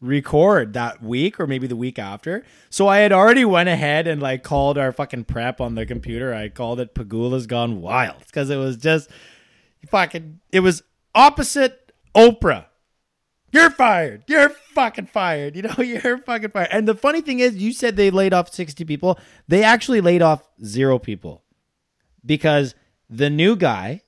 record that week or maybe the week after. So I had already went ahead and like called our fucking prep on the computer. I called it Pegula's Gone Wild because it was just fucking it was opposite Oprah. You're fired. You're fucking fired. You know, *laughs* you're fucking fired. And the funny thing is, you said they laid off 60 people. They actually laid off zero people because the new guy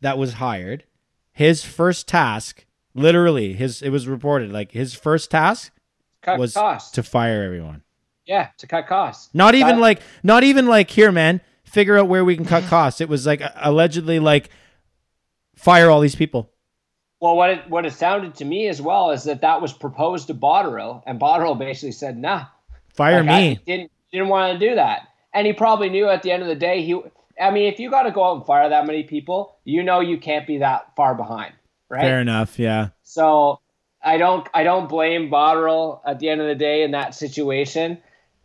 that was hired, his first task, literally, his it was reported like his first task cut was costs. to fire everyone. yeah, to cut costs. Not even That- like, not even like, here, man, figure out where we can cut costs. It was like allegedly like, fire all these people. Well, what it what it sounded to me as well is that that was proposed to Botterill, and Botterill basically said, "Nah, Fire Like, I me. didn't didn't want to do that." And he probably knew at the end of the day he. I mean, if you got to go out and fire that many people, you know you can't be that far behind, right? Fair enough. Yeah. So I don't I don't blame Botterill at the end of the day in that situation.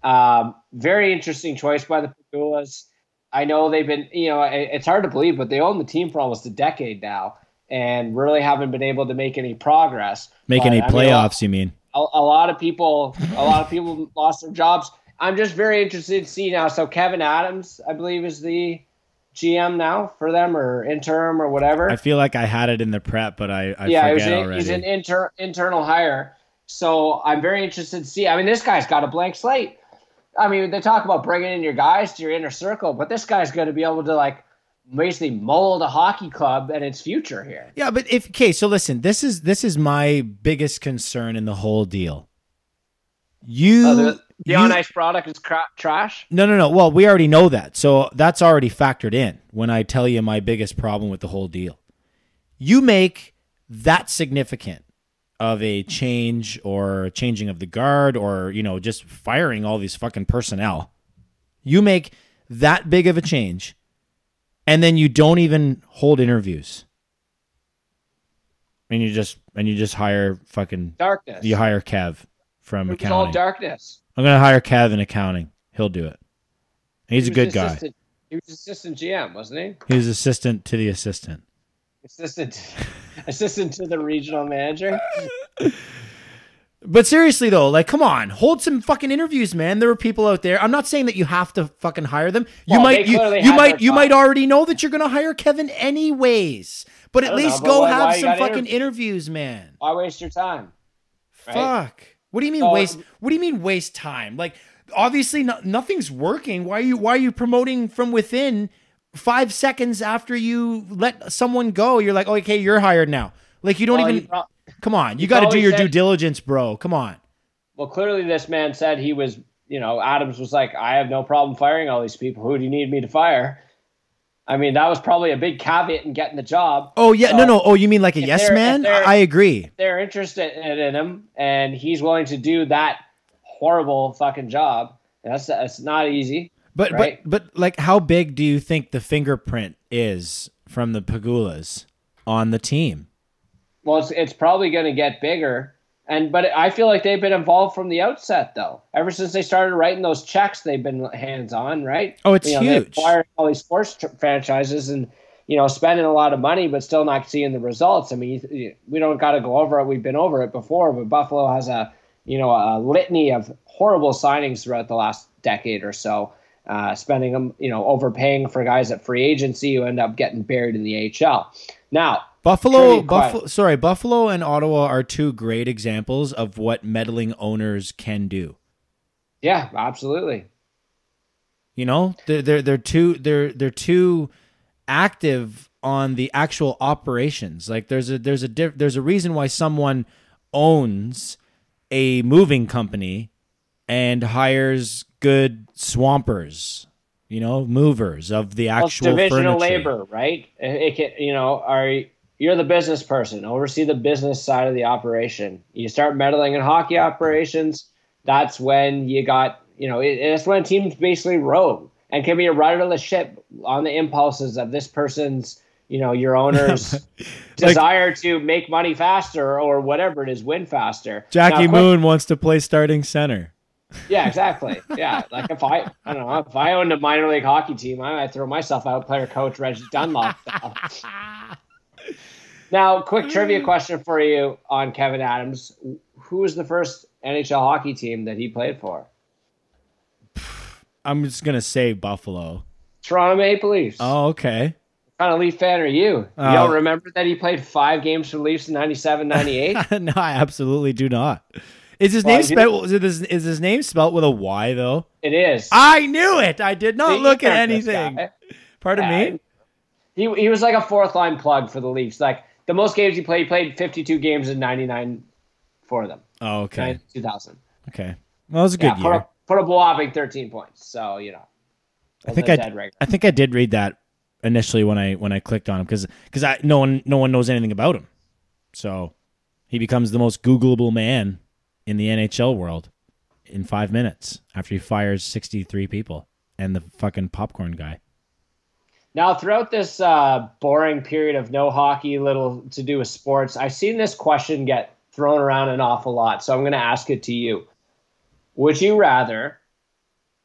Um, very interesting choice by the Pegulas. I know they've been you know it's hard to believe, but they own the team for almost a decade now, and really haven't been able to make any progress. Make But, any I mean, playoffs, you mean? a, a lot of people a lot of people *laughs* lost their jobs. I'm just very interested to see now. So Kevyn Adams, I believe, is the GM now for them or interim or whatever. I feel like I had it in the prep, but I, I yeah, forget an, already. he's an inter, internal hire. So I'm very interested to see. I mean, this guy's got a blank slate. I mean, they talk about bringing in your guys to your inner circle, but this guy's going to be able to like basically mold a hockey club and its future here. Yeah, but if okay, so listen, this is this is my biggest concern in the whole deal. You Oh, the the you- on ice product is crap, trash. No, no, no. Well, we already know that. So that's already factored in when I tell you my biggest problem with the whole deal. You make that significant of a change or changing of the guard or, you know, just firing all these fucking personnel. You make that big of a change and then you don't even hold interviews. And you just and you just hire fucking Darkness. you hire Kev from it was all accounting. darkness. I'm gonna hire Kev in accounting. He'll do it. He's He a good guy. assistant- He was assistant GM, wasn't he? he was assistant to the assistant. Assistant, *laughs* assistant to the regional manager. *laughs* But seriously though, like come on, hold some fucking interviews, man. There are people out there. I'm not saying that you have to fucking hire them. You Well, might you, you might you might already know that you're gonna hire Kevyn anyways. But at don't know, least but go why- have why some fucking interview? interviews, man. Why waste your time? Right? Fuck. What do you mean So- waste? What do you mean waste time? Like obviously no, nothing's working. Why are you why are you promoting from within? Five seconds after you let someone go, you're like, okay, you're hired now. Like you don't Well, even. he pro- come on, you got to do your said- due diligence, bro. Come on. Well, clearly, this man said he was. You know, Adams was like, "I have no problem firing all these people. Who do you need me to fire?" I mean, that was probably a big caveat in getting the job. Oh yeah, no, So- no. Oh, you mean like a yes man? I agree. they're interested in him and he's willing to do that horrible fucking job. That's that's not easy. But right? but but like, how big do you think the fingerprint is from the Pegulas on the team? Well, it's it's probably going to get bigger. And but I feel like they've been involved from the outset, though. Ever since they started writing those checks, they've been hands on, right? Oh, it's you know, they huge. acquired all these sports tr- franchises and you know spending a lot of money, but still not seeing the results. I mean, you- you- we don't got to go over it. We've been over it before, but Buffalo has a you know a litany of horrible signings throughout the last decade or so. Uh, spending them, you know, overpaying for guys at free agency who end up getting buried in the AHL. Now, Buffalo, Buffalo. Sorry, Buffalo and Ottawa are two great examples of what meddling owners can do. yeah, absolutely. You know, they're they're they're too they're they're too active on the actual operations. Like there's a there's a diff, there's a reason why someone owns a moving company and hires good swampers, you know, movers of the actual division of furniture. labor, right? It, it can, you know, are you're the business person, oversee the business side of the operation. You start meddling in hockey operations, that's when you got, you know, it, it's when teams basically rogue and can be a rudderless ship on the impulses of this person's, you know, your owner's *laughs* desire to make money faster or whatever it is, win faster. Jackie Now, quick- Moon wants to play starting center. yeah, *laughs* exactly. Yeah, like if I, I don't know, if I owned a minor league hockey team, I might throw myself out, player coach Reggie Dunlop. *laughs* now, quick trivia question for you on Kevyn Adams: Who was the first NHL hockey team that he played for? I'm just gonna say Buffalo. Toronto Maple Leafs. Oh, okay. What kind of Leaf fan are you? You Uh, don't remember that he played five games for Leafs in 97, 98? *laughs* no, I absolutely do not. Is his Well, name spelled? Is, it, is, is his name spelled with a Y though? it is. I knew it. I did not See, look at anything. guy. Pardon Yeah, me. He, he was like a fourth line plug for the Leafs. Like the most games he played, he played 52 games in 99 for them. Oh, okay. 2000. Okay. Well, it was a good yeah, put year. put a whopping 13 points. So, you know. I think I. I think I did read that initially when I when I clicked on him because because I no one no one knows anything about him, so he becomes the most Googleable man in the NHL world in five minutes after he fires sixty three people and the fucking popcorn guy. Now, throughout this uh, boring period of no hockey, little to do with sports, I've seen this question get thrown around an awful lot. So I'm going to ask it to you. Would you rather,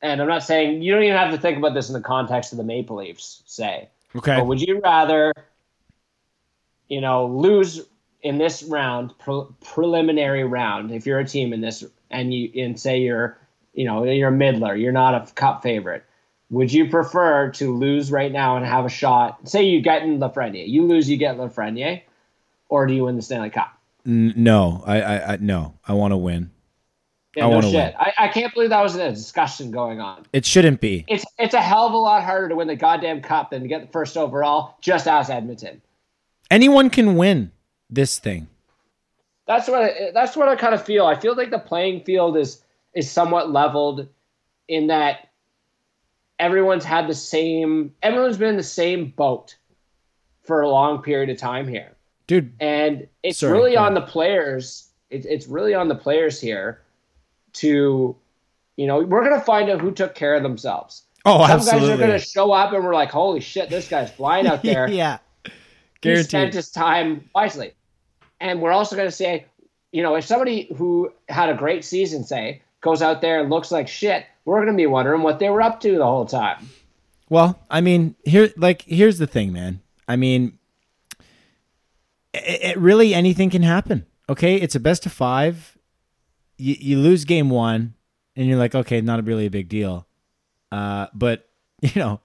and I'm not saying you don't even have to think about this in the context of the Maple Leafs, say, Okay. but would you rather, you know, lose in this round, pre- preliminary round, if you're a team in this, and you and say you're, you know, you're a middler, you're not a cup favorite. Would you prefer to lose right now and have a shot? Say you get in Lafreniere, you lose, you get Lafreniere, or do you win the Stanley Cup? No, I, I, I no, I want to win. Yeah, I no shit. win. I, I can't believe that was a discussion going on. It shouldn't be. It's it's a hell of a lot harder to win the goddamn cup than to get the first overall. Just as Edmonton. Anyone can win this thing. That's what I, that's what I kind of feel. I feel like the playing field is is somewhat leveled in that everyone's had the same everyone's been in the same boat for a long period of time here. Dude, And it's Sorry, really on the players. It, it's really on the players here to, you know, we're gonna find out who took care of themselves. Oh, absolutely. Some guys are gonna show up and we're like, holy shit, this guy's flying out *laughs* there. yeah. he spent Guaranteed. his time wisely. And we're also going to say, you know, if somebody who had a great season, say, goes out there and looks like shit, we're going to be wondering what they were up to the whole time. Well, I mean, here, like, here's the thing, man. I mean, it, it really anything can happen. Okay, it's a best of five. You you lose game one, and you're like, okay, not really a big deal. Uh, but *laughs* you know,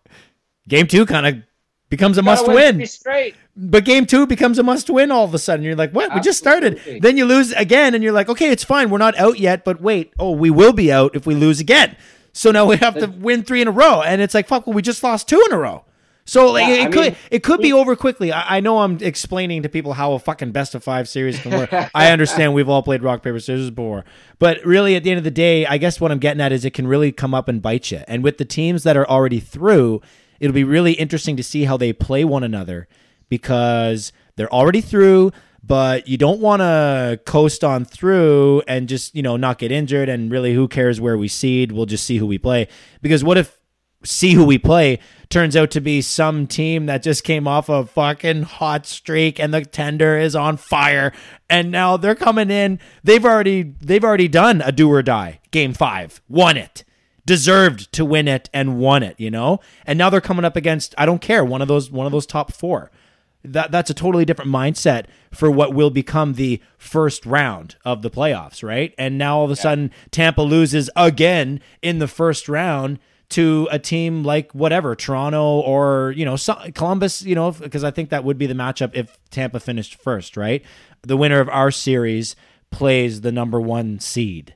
game two kind of becomes a must win. Straight. But game two becomes a must win all of a sudden. You're like, what? We just started. Then you lose again, and you're like, okay, it's fine. We're not out yet, but wait, oh, we will be out if we lose again. So now we have to win three in a row, and it's like, fuck, well, we just lost two in a row. So like, Yeah, it, I could mean, it could be over quickly. I, I know I'm explaining to people how a fucking best of five series can work. *laughs* I understand we've all played rock paper scissors before, but really at the end of the day, I guess what I'm getting at is it can really come up and bite you. And with the teams that are already through, it'll be really interesting to see how they play one another because they're already through. But you don't want to coast on through and just you know not get injured. And really, who cares where we seed? We'll just see who we play. Because what if see who we play turns out to be some team that just came off a fucking hot streak and the tender is on fire and now they're coming in they've already they've already done a do or die game 5 won it deserved to win it and won it you know and now they're coming up against I don't care one of those one of those top 4 that that's a totally different mindset for what will become the first round of the playoffs, right? And now all of a sudden Tampa loses again in the first round to a team like whatever Toronto or you know Columbus, you know, because I think that would be the matchup if Tampa finished first, right? The winner of our series plays the number one seed.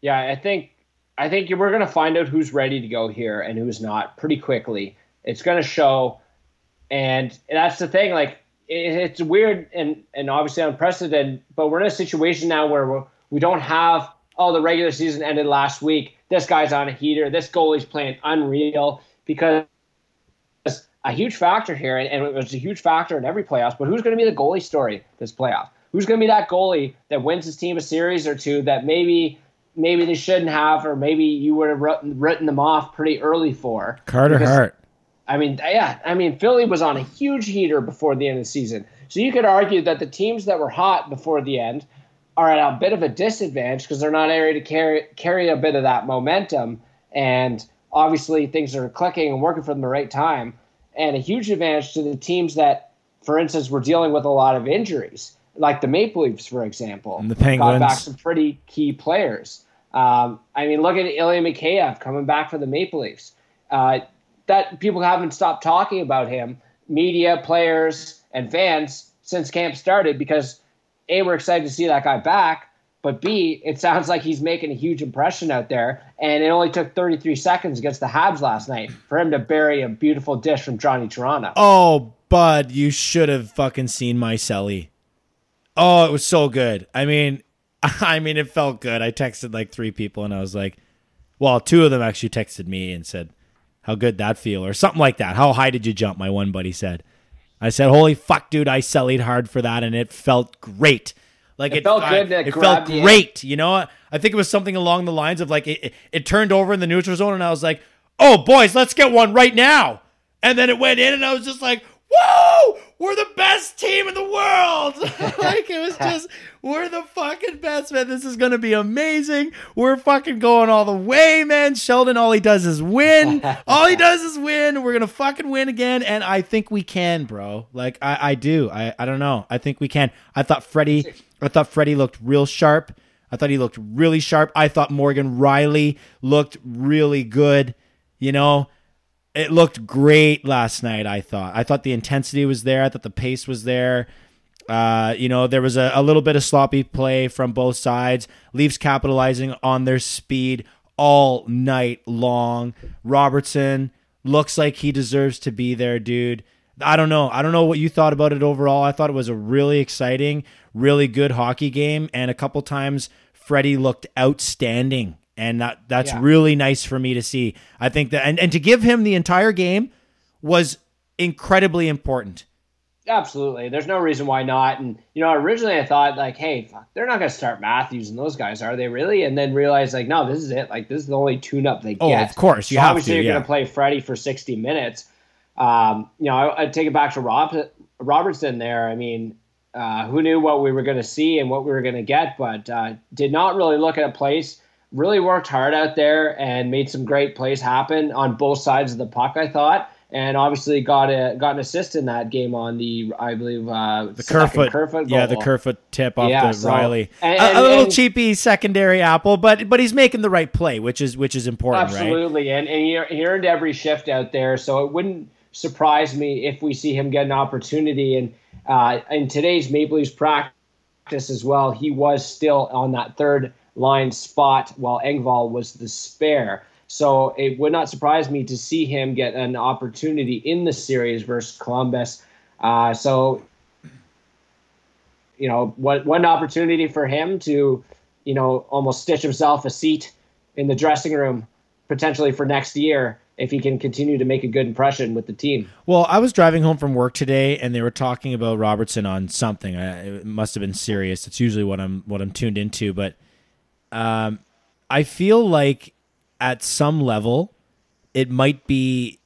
Yeah, I think I think we're going to find out who's ready to go here and who's not pretty quickly. It's going to show, and that's the thing. Like it, it's weird and and obviously unprecedented, but we're in a situation now where we're, we don't have oh the regular season ended last week. This guy's on a heater. This goalie's playing unreal because a huge factor here, and, and it was a huge factor in every playoffs. But who's going to be the goalie story this playoff? Who's going to be that goalie that wins his team a series or two that maybe maybe they shouldn't have, or maybe you would have written, written them off pretty early for? Carter Because- Hart. I mean, yeah, I mean, Philly was on a huge heater before the end of the season. So you could argue that the teams that were hot before the end are at a bit of a disadvantage because they're not able to carry carry a bit of that momentum. And obviously, things are clicking and working for them the right time. And a huge advantage to the teams that, for instance, were dealing with a lot of injuries, like the Maple Leafs, for example. And the Penguins Got back some pretty key players. Um, I mean, look at Ilya Mikheyev coming back for the Maple Leafs. Uh, that people haven't stopped talking about him, media, players, and fans since camp started because A, we're excited to see that guy back, but B, it sounds like he's making a huge impression out there. And it only took 33 seconds against the Habs last night for him to bury a beautiful dish from Johnny Toronto. Oh, bud, you should have fucking seen my celly. Oh, it was so good. I mean, *laughs* I mean, it felt good. I texted like three people, and I was like, well, two of them actually texted me and said, "How good that feel?" or something like that. How high did you jump? My one buddy said. I said, "Holy fuck, dude! I cellied hard for that, and it felt great. Like It it, felt I- good it felt grabbed you great. You know, I think it was something along the lines of like it, it, it turned over in the neutral zone, and I was like, "Oh, boys, let's get one right now." And then it went in, and I was just like, "Whoa, we're the best team in the world!" *laughs* like it was *laughs* just, we're the fucking best, man. This is gonna be amazing. We're fucking going all the way, man. Sheldon, all he does is win. *laughs* all he does is win. We're gonna fucking win again, and I think we can, bro. Like I, I do. I, I don't know. I think we can. I thought Freddie, I thought Freddie looked real sharp. I thought he looked really sharp. I thought Morgan Rielly looked really good. You know, it looked great last night. I thought. I thought the intensity was there. I thought the pace was there. Uh, you know, there was a, a little bit of sloppy play from both sides. Leafs capitalizing on their speed all night long. Robertson looks like he deserves to be there, dude. I don't know. I don't know what you thought about it overall. I thought it was a really exciting, really good hockey game, and a couple times Freddie looked outstanding, and that that's Yeah. really nice for me to see. I think that and, and to give him the entire game was incredibly important. Absolutely. There's no reason why not. And, you know, originally I thought, like, hey, fuck, they're not going to start Matthews and those guys, are they really? And then realized, like, no, this is it. Like, this is the only tune up they Oh, get. Oh, of course, you So have obviously to, you're yeah. going to play Freddie for 60 minutes. Um, you know, I, I take it back to Rob, Robertson there. I mean, uh, who knew what we were going to see and what we were going to get, but uh, did not really look at a place. Really worked hard out there and made some great plays happen on both sides of the puck. I thought, and obviously got a got an assist in that game on the I believe uh, The Kerfoot, yeah, the. Kerfoot tip off Yeah, the so- Rielly, and- A- a, little and- cheapy secondary apple, but but he's making the right play, which is which is important, right? Absolutely, and and he, he earned every shift out there, so it wouldn't surprise me if we see him get an opportunity. And uh, in today's Maple Leafs practice as well, he was still on that third line spot while Engvall was the spare. So it would not surprise me to see him get an opportunity in the series versus Columbus. Uh, so you know, what one opportunity for him to, you know, almost stitch himself a seat in the dressing room potentially for next year if he can continue to make a good impression with the team. Well, I was driving home from work today, and they were talking about Robertson on something. I, it must have been Sirius. It's usually what I'm what I'm tuned into, but um, I feel like at some level, it might be.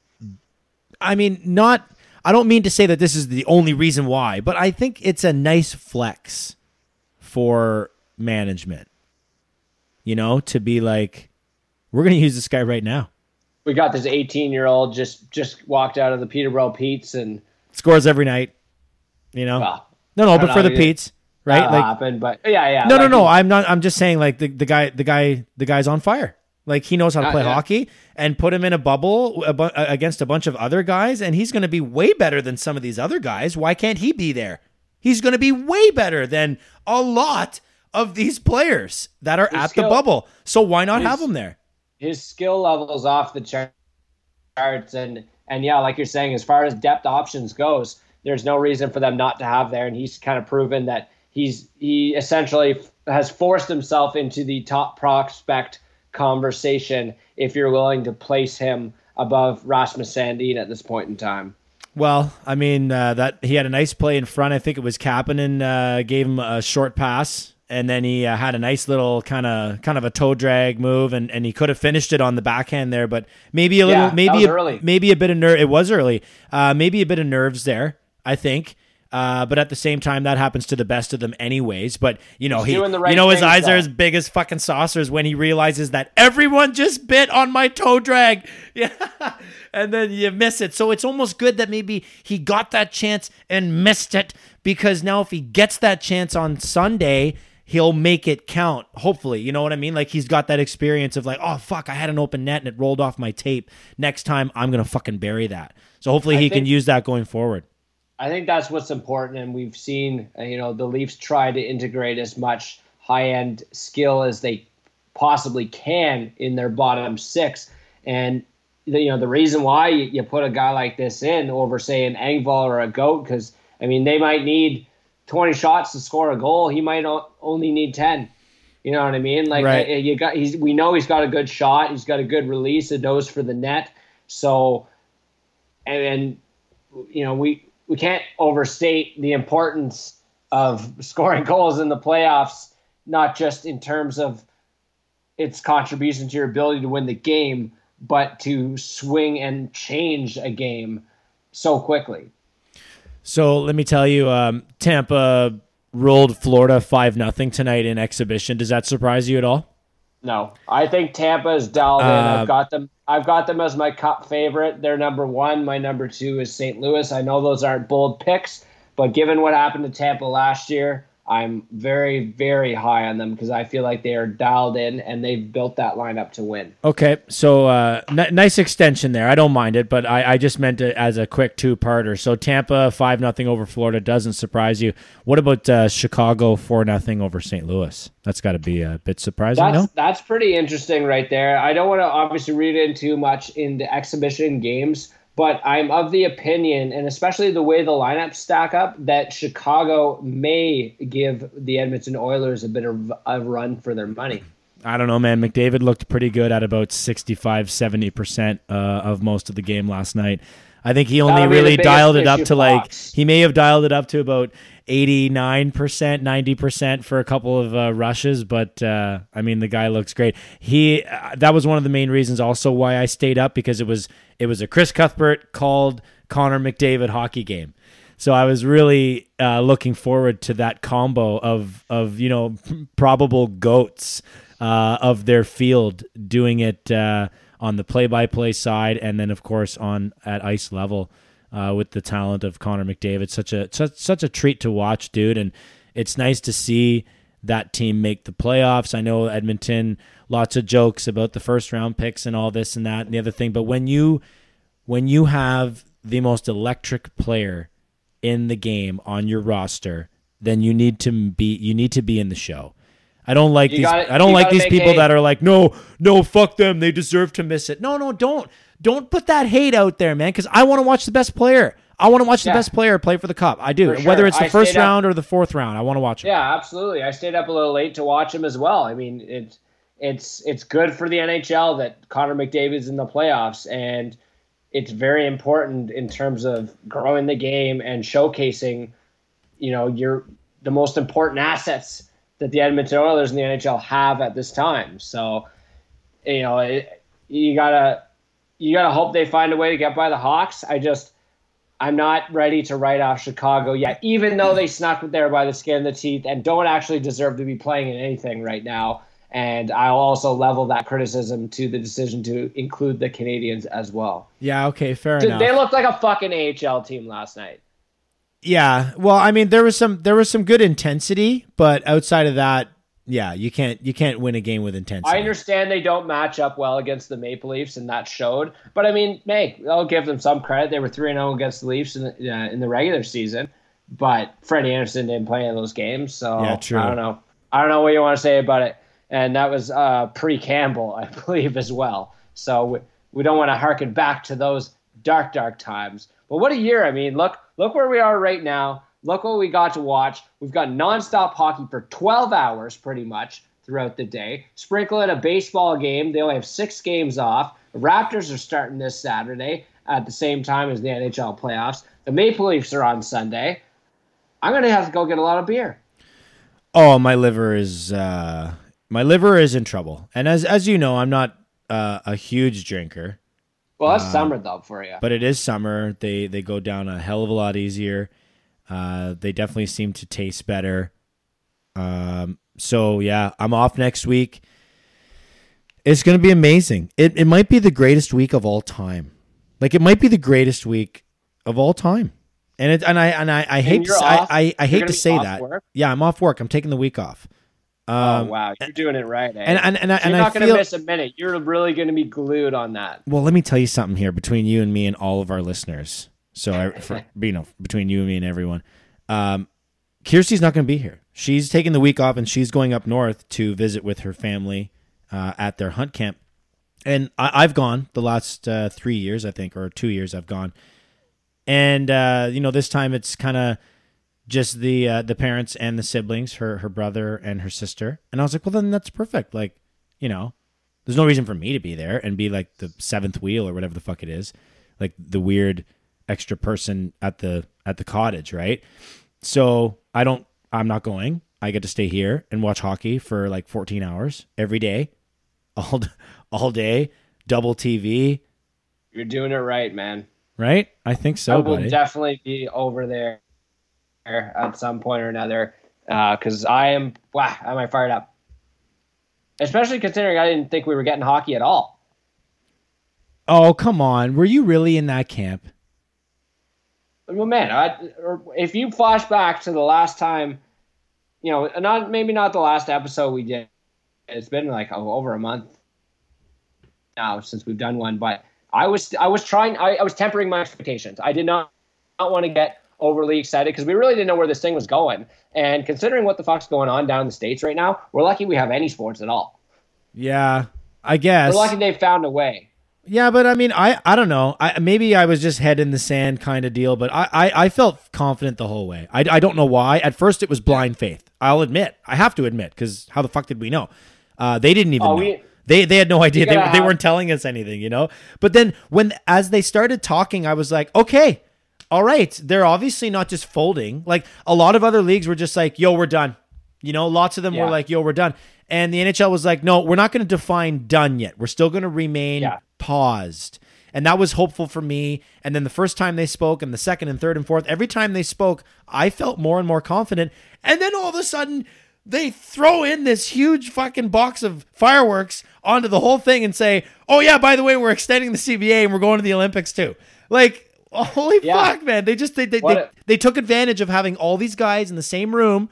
I mean, not. I don't mean to say that this is the only reason why, but I think it's a nice flex for management. You know, to be like, we're going to use this guy right now. We got this 18 year old just just walked out of the Peterborough Petes and Scores every night. You know. well, No, no, but for the Petes, right? Like, happen. But yeah, yeah. no, no, like, no. I'm not. I'm just saying, like the, the guy, the guy, the guy's on fire. Like he knows how to play yeah. hockey, and put him in a bubble a bu- against a bunch of other guys, and he's going to be way better than some of these other guys. Why can't he be there? He's going to be way better than a lot of these players that are at the bubble. So why not his- have him there? his skill levels off the charts and and yeah like you're saying as far as depth options goes there's no reason for them not to have there and he's kind of proven that he's he essentially has forced himself into the top prospect conversation if you're willing to place him above Rasmus Sandin at this point in time Well, I mean uh, that he had a nice play in front. I think it was Kapanen uh, gave him a short pass, and then he uh, had a nice little kind of kind of a toe drag move, and, and he could have finished it on the backhand there, but maybe a little, Yeah, maybe a, early. maybe a bit of nerve. It was early, uh, maybe a bit of nerves there. I think. Uh, but at the same time, that happens to the best of them, anyways. But you know, He's he, right you know, his eyes are as big as fucking saucers when he realizes that everyone just bit on my toe drag. *laughs* Yeah. and then you miss it. So it's almost good that maybe he got that chance and missed it because now if he gets that chance on Sunday, he'll make it count. Hopefully, you know what I mean? Like he's got that experience of like, oh fuck, I had an open net and it rolled off my tape. Next time I'm going to fucking bury that. So hopefully I he can use that going forward. I think that's what's important, and we've seen uh, you know the Leafs try to integrate as much high end skill as they possibly can in their bottom six, and the, you know the reason why you, you put a guy like this in over say an Engvall or a Goat because I mean they might need twenty shots to score a goal, he might o- only need ten. You know what I mean? Like Right. uh, you got he's we know he's got a good shot, he's got a good release, a nose for the net, so and, and you know we we can't overstate the importance of scoring *laughs* goals in the playoffs not just in terms of its contribution to your ability to win the game but to swing and change a game so quickly So let me tell you, um, Tampa rolled Florida five nothing tonight in exhibition. Does that surprise you at all? no i think tampa is dialed in Uh, i've got them i've got them as my cup favorite. They're number one. My number two is st louis. I know those aren't bold picks but given what happened to tampa last year I'm very, very high on them because I feel like they are dialed in and they've built that lineup to win. Okay, so uh, n- nice extension there. I don't mind it, but I, I just meant it as a quick two-parter. So Tampa five nothing over Florida doesn't surprise you. What about uh, Chicago four nothing over St. Louis? That's got to be a bit surprising, That's no? that's pretty interesting right there. I don't want to obviously read in too much into exhibition games, but I'm of the opinion, and especially the way the lineups stack up, that Chicago may give the Edmonton Oilers a bit of a run for their money. I don't know, man. McDavid looked pretty good at about 65, 70% uh, of most of the game last night. I think he only That'll be the really dialed it up to like, he may have dialed it up to about 89%, 90% for a couple of uh, rushes, but uh, I mean, the guy looks great. He, uh, that was one of the main reasons also why I stayed up because it was, it was a Chris Cuthbert called Connor McDavid hockey game. So I was really uh, looking forward to that combo of of you know probable goats uh, of their field doing it uh, on the play by play side, and then of course on at ice level uh, with the talent of Connor McDavid. Such a such, such a treat to watch, dude, and it's nice to see that team make the playoffs. I know Edmonton, lots of jokes about the first round picks and all this and that and the other thing, but when you when you have the most electric player in the game on your roster, then you need to be you need to be in the show. I don't like You these gotta- I don't like these people that are like, "No, no, fuck them. They deserve to miss it." No, no, don't don't put that hate out there, man, cuz I want to watch the best player. I want to watch the best player play for the cup. I do. For Whether it's the I first stayed up- round or the fourth round, I want to watch him. Yeah, absolutely. I stayed up a little late to watch him as well. I mean, it's it's it's good for the NHL that Connor McDavid's in the playoffs, and it's very important in terms of growing the game and showcasing, you know, your the most important assets that the Edmonton Oilers and the NHL have at this time. So, you know, it, you gotta you gotta hope they find a way to get by the Hawks. I just I'm not ready to write off Chicago yet, even though they snuck it there by the skin of the teeth and don't actually deserve to be playing in anything right now. And I'll also level that criticism to the decision to include the Canadiens as well. Yeah, okay, fair Dude, enough. they looked like a fucking AHL team last night. Yeah. Well, I mean, there was some there was some good intensity, but outside of that, yeah, you can't you can't win a game with intensity. I understand they don't match up well against the Maple Leafs, and that showed. But I mean, hey, I'll give them some credit. They were three and zero against the Leafs in the, uh, in the regular season, but Freddie Andersen didn't play in those games, so Yeah, true. I don't know. I don't know what you want to say about it. And that was uh, pre Campbell, I *laughs* believe, as well. So we, we don't want to harken back to those dark, dark times. But what a year! I mean, look, look where we are right now. Look what we got to watch. We've got nonstop hockey for 12 hours, pretty much throughout the day. Sprinkle in a baseball game. They only have six games off. The Raptors are starting this Saturday at the same time as the NHL playoffs. The Maple Leafs are on Sunday. I'm gonna have to go get a lot of beer. Oh, my liver is uh my liver is in trouble. And as as you know, I'm not uh, a huge drinker, Well, that's summer though for you. but it is summer. They they go down a hell of a lot easier. Uh they definitely seem to taste better. Um so yeah, I'm off next week. It's going to be amazing. It it might be the greatest week of all time. Like it might be the greatest week of all time. And it and I and I, I hate to say, off? I, I, I hate gonna say that. work? Yeah, I'm off work. I'm taking the week off. Oh Um, wow, you're doing it right. Eh? and and and, and you're not gonna feel miss a minute. You're really gonna be glued on that. well. Let me tell you something here between you and me and all of our listeners. So I, for, *laughs* you know, between you and me and everyone, um, Kirsty's not going to be here. She's taking the week off and she's going up north to visit with her family uh, at their hunt camp. And I, I've gone the last uh, three years, I think, or two years. I've gone, and uh, you know, this time it's kind of just the uh, the parents and the siblings, her her brother and her sister. And I was like, well, then that's perfect. Like, you know, there's no reason for me to be there and be like the seventh wheel or whatever the fuck it is, like the weird extra person at the at the cottage, right? So I don't. I'm not going. I get to stay here and watch hockey for like 14 hours every day, *laughs* all all day, double TV, You're doing it right, man. right? I think so. I will buddy. definitely be over there at some point or another uh, because I am. Wow, am I fired up? Especially considering I didn't think we were getting hockey at all. oh come on, were you really in that camp? Well, man, I, or if you flash back to the last time you know, not maybe not the last episode we did. It's been like oh, over a month now since we've done one, but I was I was trying I, I was tempering my expectations. I did not not want to get overly excited because we really didn't know where this thing was going. And considering what the fuck's going on down in the states right now, we're lucky we have any sports at all. Yeah, I guess. We're lucky they found a way. Yeah, but I mean, I, I don't know. I maybe I was just head in the sand kind of deal, but I, I, I felt confident the whole way. I, I don't know why. At first, it was blind faith. I'll admit. I have to admit because how the fuck did we know? Uh, they didn't even Oh, know. we- they they had no idea. They, gotta they weren't telling us anything, you know. But then when as they started talking, I was like, okay, all right. They're obviously not just folding. Like a lot of other leagues were just like, yo, we're done. You know, lots of them were like, yo, we're done. And the NHL was like, no, we're not going to define done yet. We're still going to remain Yeah. paused. And that was hopeful for me. And then the first time they spoke, and the second and third and fourth, every time they spoke, I felt more and more confident. And then all of a sudden, they throw in this huge fucking box of fireworks onto the whole thing and say, oh, yeah, by the way, we're extending the CBA and we're going to the Olympics too. Like, holy Yeah. fuck, man. They just, they, they, they, a- they took advantage of having all these guys in the same room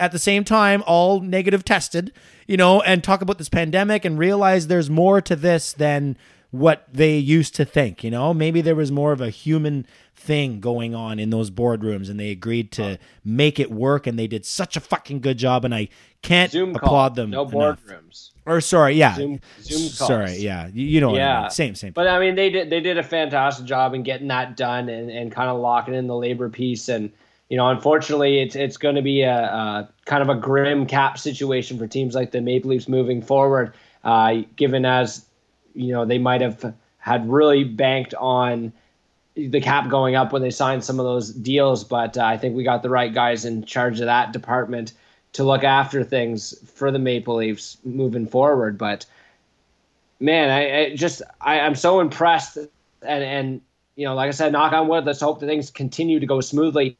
at the same time, all negative tested, you know, and talk about this pandemic and realize there's more to this than what they used to think, you know? Maybe there was more of a human thing going on in those boardrooms and they agreed to make it work and they did such a fucking good job and I can't Zoom call, applaud them. No enough. boardrooms. Or sorry, yeah. Zoom- Zoom S- Sorry, yeah. You, you know what I Yeah, mean. Same, same. But I mean, they did they did a fantastic job in getting that done and, and kind of locking in the labor piece. And you know, unfortunately, it's it's going to be a, a kind of a grim cap situation for teams like the Maple Leafs moving forward. Uh, given as you know, they might have had really banked on the cap going up when they signed some of those deals, but uh, I think we got the right guys in charge of that department to look after things for the Maple Leafs moving forward. But man, I, I just I, I'm so impressed, and and you know, like I said, knock on wood. Let's hope that things continue to go smoothly.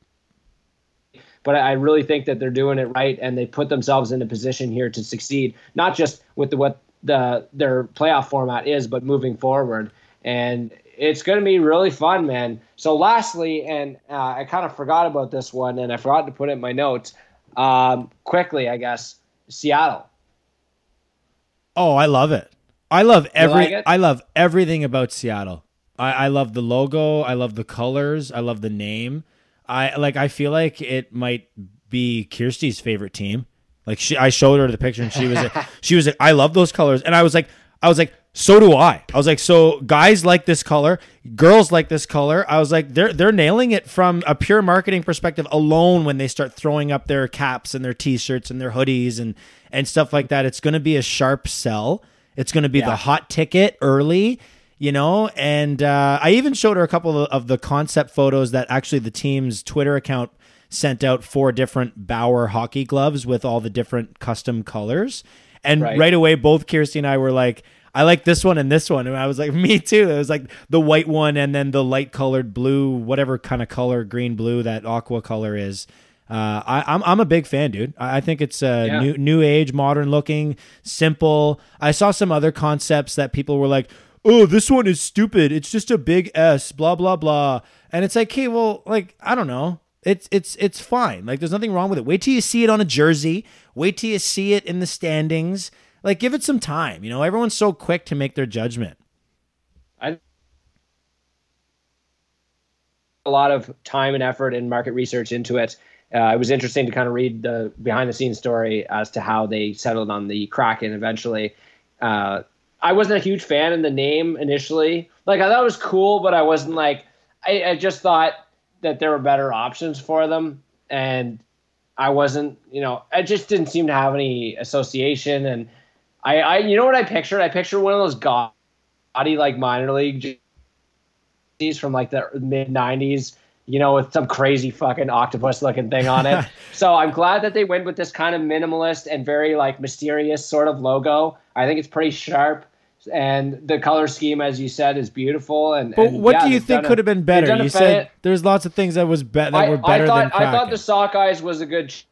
But I really think that they're doing it right, and they put themselves in a position here to succeed, not just with the what the their playoff format is, but moving forward. And it's going to be really fun, man. So, lastly, and uh, I kind of forgot about this one, and I forgot to put it in my notes. Um, quickly, I guess Seattle. Oh, I love it. I love every. like? I love everything about Seattle. I, I love the logo. I love the colors. I love the name. I like. I feel like it might be Kirsty's favorite team. Like she, I showed her the picture and she was. like, *laughs* she was like, I love those colors, and I was like, I was like, so do I. I was like, so guys like this color, girls like this color. I was like, they're they're nailing it from a pure marketing perspective alone when they start throwing up their caps and their t-shirts and their hoodies and and stuff like that. It's going to be a sharp sell. It's going to be the hot ticket early, you know. And uh, I even showed her a couple of, of the concept photos that actually the team's Twitter account sent out four different Bauer hockey gloves with all the different custom colors. And Right. right away, both Kirsty and I were like, I like this one and this one. And I was like, *laughs* me too. It was like the white one and then the light colored blue, whatever kind of color, green, blue, that aqua color is. Uh, I, I'm I'm a big fan, dude. I I think it's uh, Yeah. new new age, modern looking, simple. I saw some other concepts that people were like, "Oh, this one is stupid. It's just a big S." Blah blah blah. And it's like, hey, well, like I don't know. It's it's it's fine. Like there's nothing wrong with it. Wait till you see it on a jersey. Wait till you see it in the standings. Like give it some time. You know, everyone's so quick to make their judgment. I a lot of time and effort and market research into it. Uh, it was interesting to kind of read the behind the scenes story as to how they settled on the Kraken eventually. Uh, I wasn't a huge fan of the name initially. Like I thought it was cool, but I wasn't like I, I just thought that there were better options for them, and I wasn't. You know, I just didn't seem to have any association. And I, I you know what I pictured? I pictured one of those gaudy like minor league jerseys from like the mid '90s. You know, with some crazy fucking octopus looking thing on it. *laughs* so I'm glad that they went with this kind of minimalist and very like mysterious sort of logo. I think it's pretty sharp. And the color scheme, as you said, is beautiful. And But and, what yeah, do you think could have been better? You said there's lots of things that was be- that I, were better I thought, than Kraken. I thought the Sockeyes was a good ch-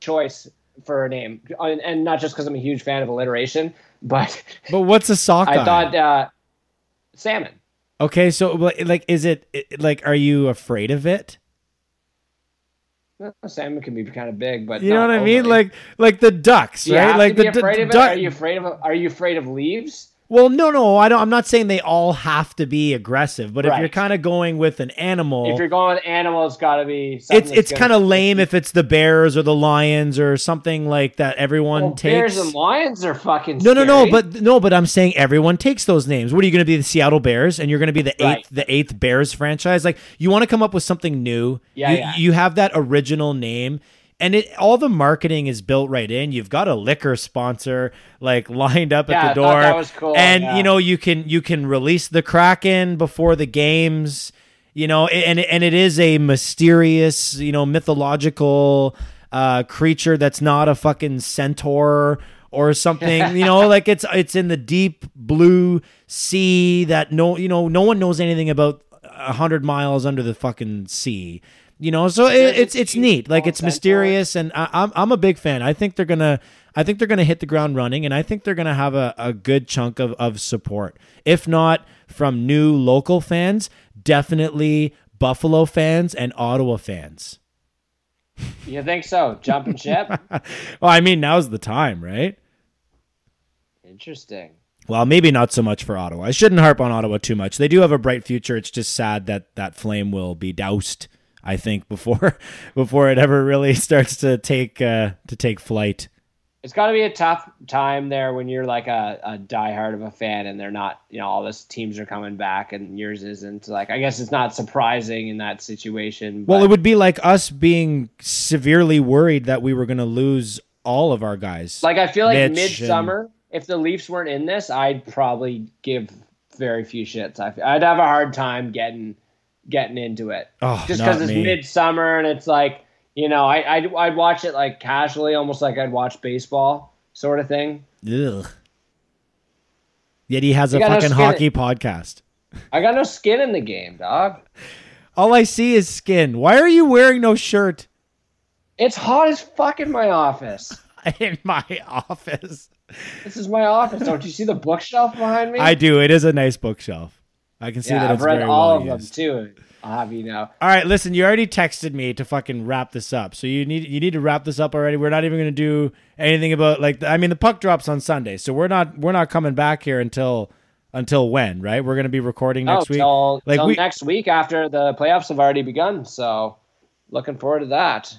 choice for a name, and, and not just because I'm a huge fan of alliteration, *laughs* but but what's a sockeye? I thought uh, salmon. Okay, so like, is it like? Are you afraid of it? Salmon can be kind of big, but You know what I mean? Like like the ducks, right? like the d- duck- Are you afraid of? Are you afraid of leaves? Well, no, no, I don't. I'm not saying they all have to be aggressive, but if you're kind of going with an animal, If you're going with animals, got to be. something it's it's kind of lame if it's the bears or the lions or something like that. Everyone Well, takes. bears and lions are fucking. no, no, no, but no, but I'm saying everyone takes those names. What are you going to be, the Seattle Bears, and you're going to be the eighth, Right. the eighth Bears franchise? Like you want to come up with something new. Yeah, you, yeah. you have that original name. And it all the marketing is built right in. You've got a liquor sponsor like *laughs* lined up Yeah, at the door, that was cool, and yeah. you know you can you can release the Kraken before the games. You know, and and it is a mysterious, you know, mythological uh, creature that's not a fucking centaur or something. you know, *laughs* like it's it's in the deep blue sea that no you know no one knows anything about a hundred miles under the fucking sea. You know, so it, it's it's neat. Like it's mysterious, and I, I'm I'm a big fan. I think they're gonna I think they're gonna hit the ground running, and I think they're gonna have a, a good chunk of of support. If not from new local fans, definitely Buffalo fans and Ottawa fans. You think so? Jumping ship. *laughs* Well, I mean, now's the time, right? Interesting. Well, maybe not so much for Ottawa. I shouldn't harp on Ottawa too much. They do have a bright future. It's just sad that that flame will be doused. I think before *laughs* before it ever really *laughs* starts to take uh, to take flight. It's got to be a tough time there when you're like a, a diehard of a fan and they're not, you know, all this teams are coming back and yours isn't. Like, I guess it's not surprising in that situation. Well, it would be like us being severely worried that we were going to lose all of our guys. like I feel like Mitch midsummer, if the Leafs weren't in this, I'd probably give very few shits. I'd have a hard time getting getting into it. Oh, just because it's me. midsummer and it's like you know I I'd, I'd watch it like casually, almost like I'd watch baseball sort of thing. Ugh. Yet he has a got no fucking skin- hockey podcast. I got no skin in the game, dog. All I see is skin. Why are you wearing no shirt It's hot as fuck in my office. *laughs* in my office? This is my office. Don't you see the bookshelf behind me? I do. It is a nice bookshelf. I can see yeah, that I've read all well of used. them too. I'll have you know. All right, listen. You already texted me to fucking wrap this up, so you need you need to wrap this up already. We're not even going to do anything about like the, I mean the puck drops on Sunday, so we're not we're not coming back here until until when, right? We're going to be recording next oh, week. till, like till we next week after the playoffs have already begun. So, looking forward to that.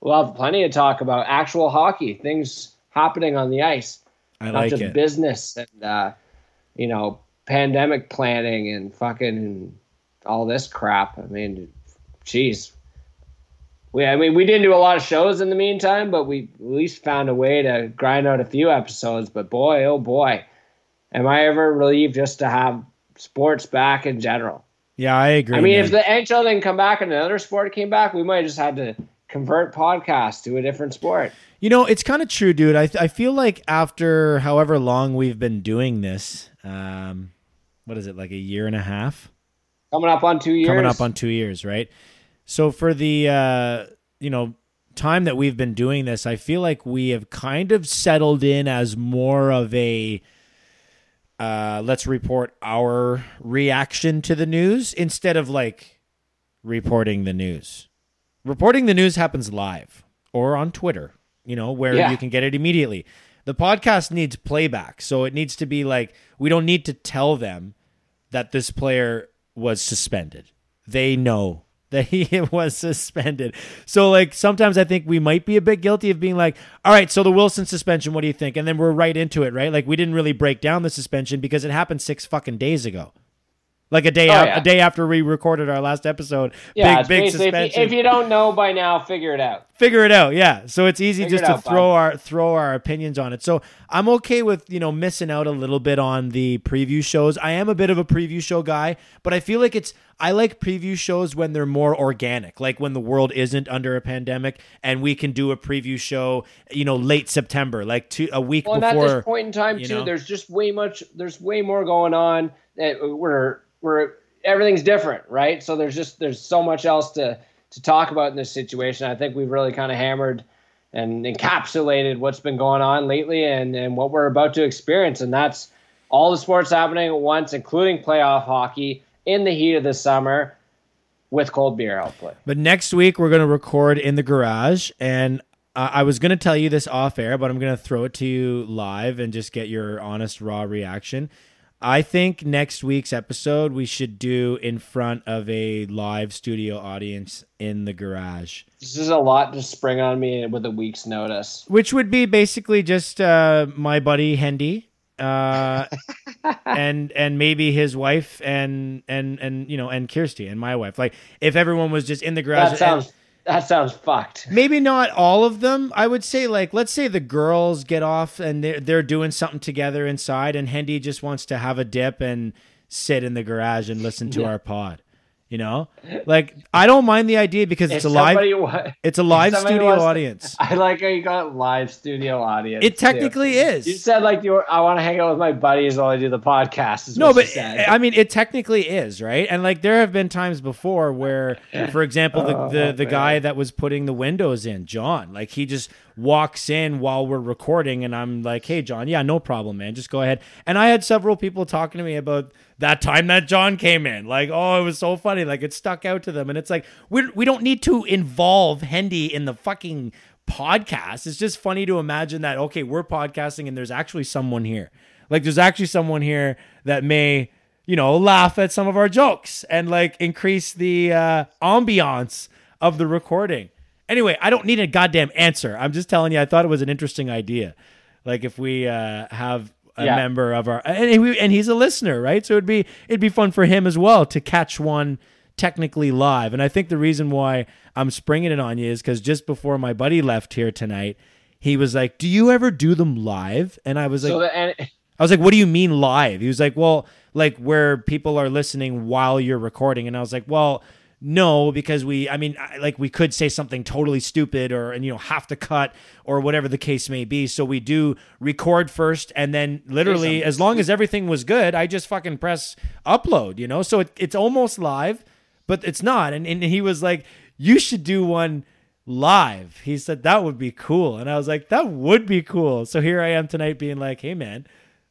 We'll have plenty to talk about actual hockey, things happening on the ice, I not like just it. business and uh, you know pandemic planning and fucking all this crap. I mean, jeez. We, I mean, we didn't do a lot of shows in the meantime, but we at least found a way to grind out a few episodes. But boy, oh boy, am I ever relieved just to have sports back in general. Yeah, I agree. I mean, man. if the NHL didn't come back and another sport came back, we might have just had to convert podcasts to a different sport. You know, it's kind of true, dude. I I feel like after however long we've been doing this, um, what is it like a year and a half? Coming up on two years. Coming up on two years, right? So for the uh, you know time that we've been doing this, I feel like we have kind of settled in as more of a uh, let's report our reaction to the news instead of like reporting the news. Reporting the news happens live or on Twitter, you know, where Yeah. you can get it immediately. The podcast needs playback, so it needs to be like we don't need to tell them that this player was suspended. They know that *laughs* he was suspended. So like sometimes I think we might be a bit guilty of being like, all right, so the Wilson suspension, what do you think? And then we're right into it, right? Like we didn't really break down the suspension because it happened six fucking days ago. Like a day Oh, out, yeah. a day after we recorded our last episode. yeah, big big basically, if you, suspension. if you don't know by now, figure it out. Figure it out, yeah. So it's easy Figure just to out, throw our throw our opinions on it. So I'm okay with you know missing out a little bit on the preview shows. I am a bit of a preview show guy, but I feel like it's I like preview shows when they're more organic, like when the world isn't under a pandemic and we can do a preview show, you know, late September, like two a week Well, and before. at this point in time, too, know? there's just way much. There's way more going on. Eh, that we're we're everything's different, right? So there's just there's so much else to to talk about in this situation. I think we've really kind of hammered and encapsulated what's been going on lately and and what we're about to experience, and that's all the sports happening at once, including playoff hockey in the heat of the summer. with cold beer, hopefully. But next week we're going to record in the garage, and I was going to tell you this off air, but I'm going to throw it to you live and just get your honest, raw reaction. I think next week's episode we should do in front of a live studio audience in the garage, This is a lot to spring on me with a week's notice. which would be basically just uh, my buddy Hendy. Uh, *laughs* and and maybe his wife and and and you know and Kirsty and my wife like if everyone was just in the garage That sounds that sounds fucked. maybe not all of them. I would say like let's say the girls get off and they're they're doing something together inside, and Hendy just wants to have a dip and sit in the garage and listen to Yeah. our pod. You know, like I don't mind the idea because it's If a live wa- it's a live studio audience. *laughs* I like how you got live studio audience. It too. technically is. You said like you were, I want to hang out with my buddies while I do the podcast. Is No, but. I mean, it technically is right, and like there have been times before where, for example, the *laughs* Oh, the, the guy that was putting the windows in, John, like he just walks in while we're recording, and I'm like, "Hey, John, yeah, no problem, man, just go ahead." And I had several people talking to me about that time that John came in, like, "Oh, it was so funny," like it stuck out to them, and it's like we we don't need to involve Hendy in the fucking podcast. It's just funny to imagine that okay, we're podcasting and there's actually someone here. Like there's actually someone here that may, you know, laugh at some of our jokes and like increase the uh ambiance of the recording. Anyway, I don't need a goddamn answer. I'm just telling you I thought it was an interesting idea. Like if we uh have a Yeah. member of our and he, and he's a listener, right? So it'd be it'd be fun for him as well to catch one technically live. And I think the reason why I'm springing it on you is because just before my buddy left here tonight, he was like, "Do you ever do them live?" And I was like, so the, and I was like, "What do you mean live?" He was like, "Well, like where people are listening while you're recording." And I was like, "Well." No, because we, I mean, like we could say something totally stupid or, and you know, have to cut or whatever the case may be. So we do record first and then literally, as long as everything was good, I just fucking press upload, you know? So it, it's almost live, but it's not. And, and he was like, you should do one live. He said that would be cool. And I was like, that would be cool. So here I am tonight being like, hey, man,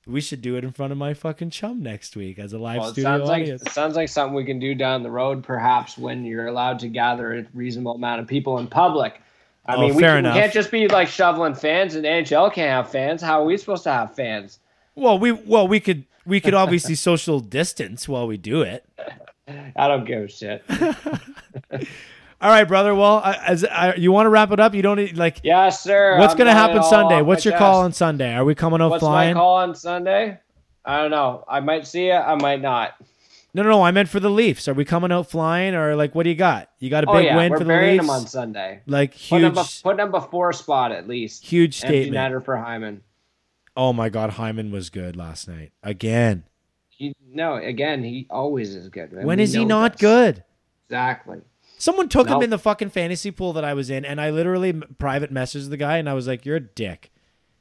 we should do it in front of my fucking chum next week as a live well, it studio sounds like audience. it sounds like something we can do down the road, perhaps when you're allowed to gather a reasonable amount of people in public. I Oh, mean, we, can, can't just be like shoveling fans, and NHL can't have fans. How are we supposed to have fans? Well, we well we could we could obviously *laughs* social distance while we do it. *laughs* I don't give a shit. *laughs* All right, brother. Well, as I, you want to wrap it up, you don't need like. Yes, sir. What's gonna happen Sunday? What's your call on Sunday? Are we coming out What's flying? my call on Sunday? I don't know. I might see you. I might not. No, no, no. I meant for the Leafs. Are we coming out flying, or like what do you got? You got a big Oh big yeah, win we're for the burying Leafs. them on Sunday. like huge, putting them before spot at least. huge Empty statement. netter for Hyman. Oh my God, Hyman was good last night again. He, no, again, he always is good. man. When We is he not this. good? Exactly. Someone took him in the fucking fantasy pool that I was in, and I literally private messaged the guy, and I was like, "You're a dick.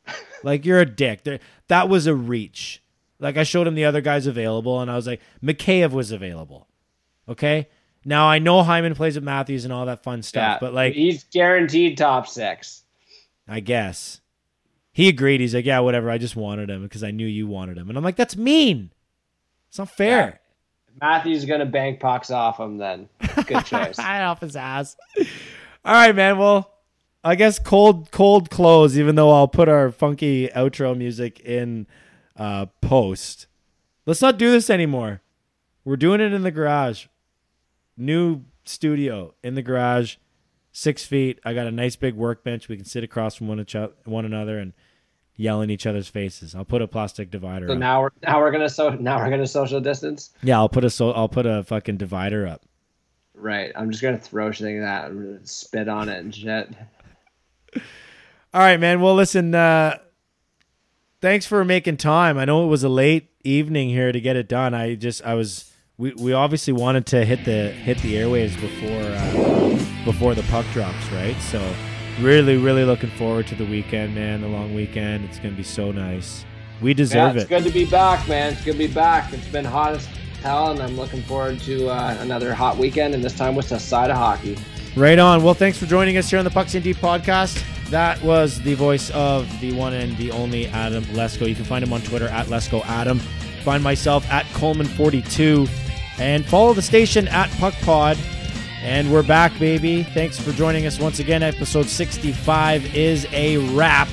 *laughs* like you're a dick." That was a reach. Like I showed him the other guys available, and I was like, Mikheyev was available. Okay. Now I know Hyman plays with Matthews and all that fun stuff, Yeah, but like, he's guaranteed top six. I guess he agreed. He's like, "Yeah, whatever. I just wanted him because I knew you wanted him," and I'm like, "That's mean. It's not fair." Matthews gonna bank pucks off him. Then good choice. *laughs* Right off his ass. All right, man. Well, I guess cold, cold close. Even though I'll put our funky outro music in uh, post. Let's not do this anymore. We're doing it in the garage. New studio in the garage, six feet. I got a nice big workbench. We can sit across from one, each one another and yell in each other's faces. I'll put a plastic divider. so up. now we're now we're gonna so now we're gonna social distance. yeah, I'll put a so I'll put a fucking divider up. Right. I'm just gonna throw shit like that and spit on it and shit. *laughs* All right, man. Well, listen. Uh, thanks for making time. I know it was a late evening here to get it done. I just, I was, we, we obviously wanted to hit the hit the airwaves before uh, before the puck drops, right? So, really, really looking forward to the weekend, man. The long weekend. It's gonna be so nice. We Yeah, deserve it's it. It's good to be back, man. It's good to be back. It's been hot as hell, and I'm looking forward to uh, another hot weekend, and this time with a side of hockey. Right on. Well, thanks for joining us here on the Pucks in Deep podcast. That was the voice of the one and the only Adam Lesko. You can find him on Twitter at Lesko Adam. Find myself at Coleman42 and follow the station at Puck Pod. And we're back, baby. Thanks for joining us once again. Episode 65 is a wrap.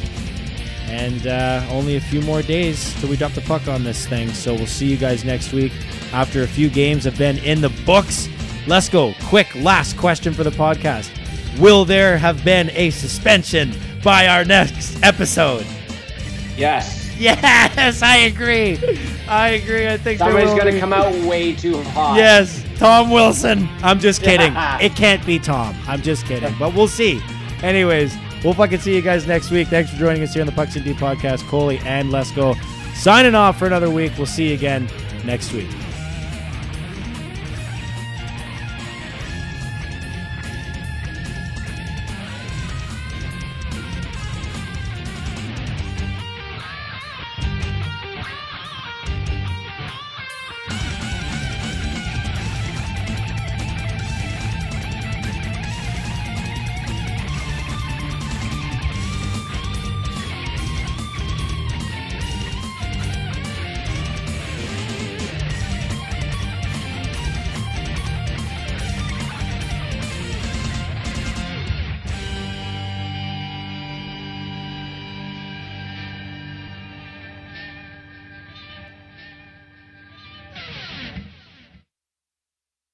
And uh, only a few more days till we drop the puck on this thing. So we'll see you guys next week after a few games have been in the books. Let's go. Quick last question for the podcast Will there have been a suspension by our next episode? Yes. *laughs* Yes, I agree. I agree. I think Somebody's going to come out way too hot. Yes, Tom Wilson. I'm just kidding. *laughs* it can't be Tom. I'm just kidding. But we'll see. Anyways, we'll fucking see you guys next week. Thanks for joining us here on the Pucks and D podcast. Coley and Let's signing off for another week. We'll see you again next week.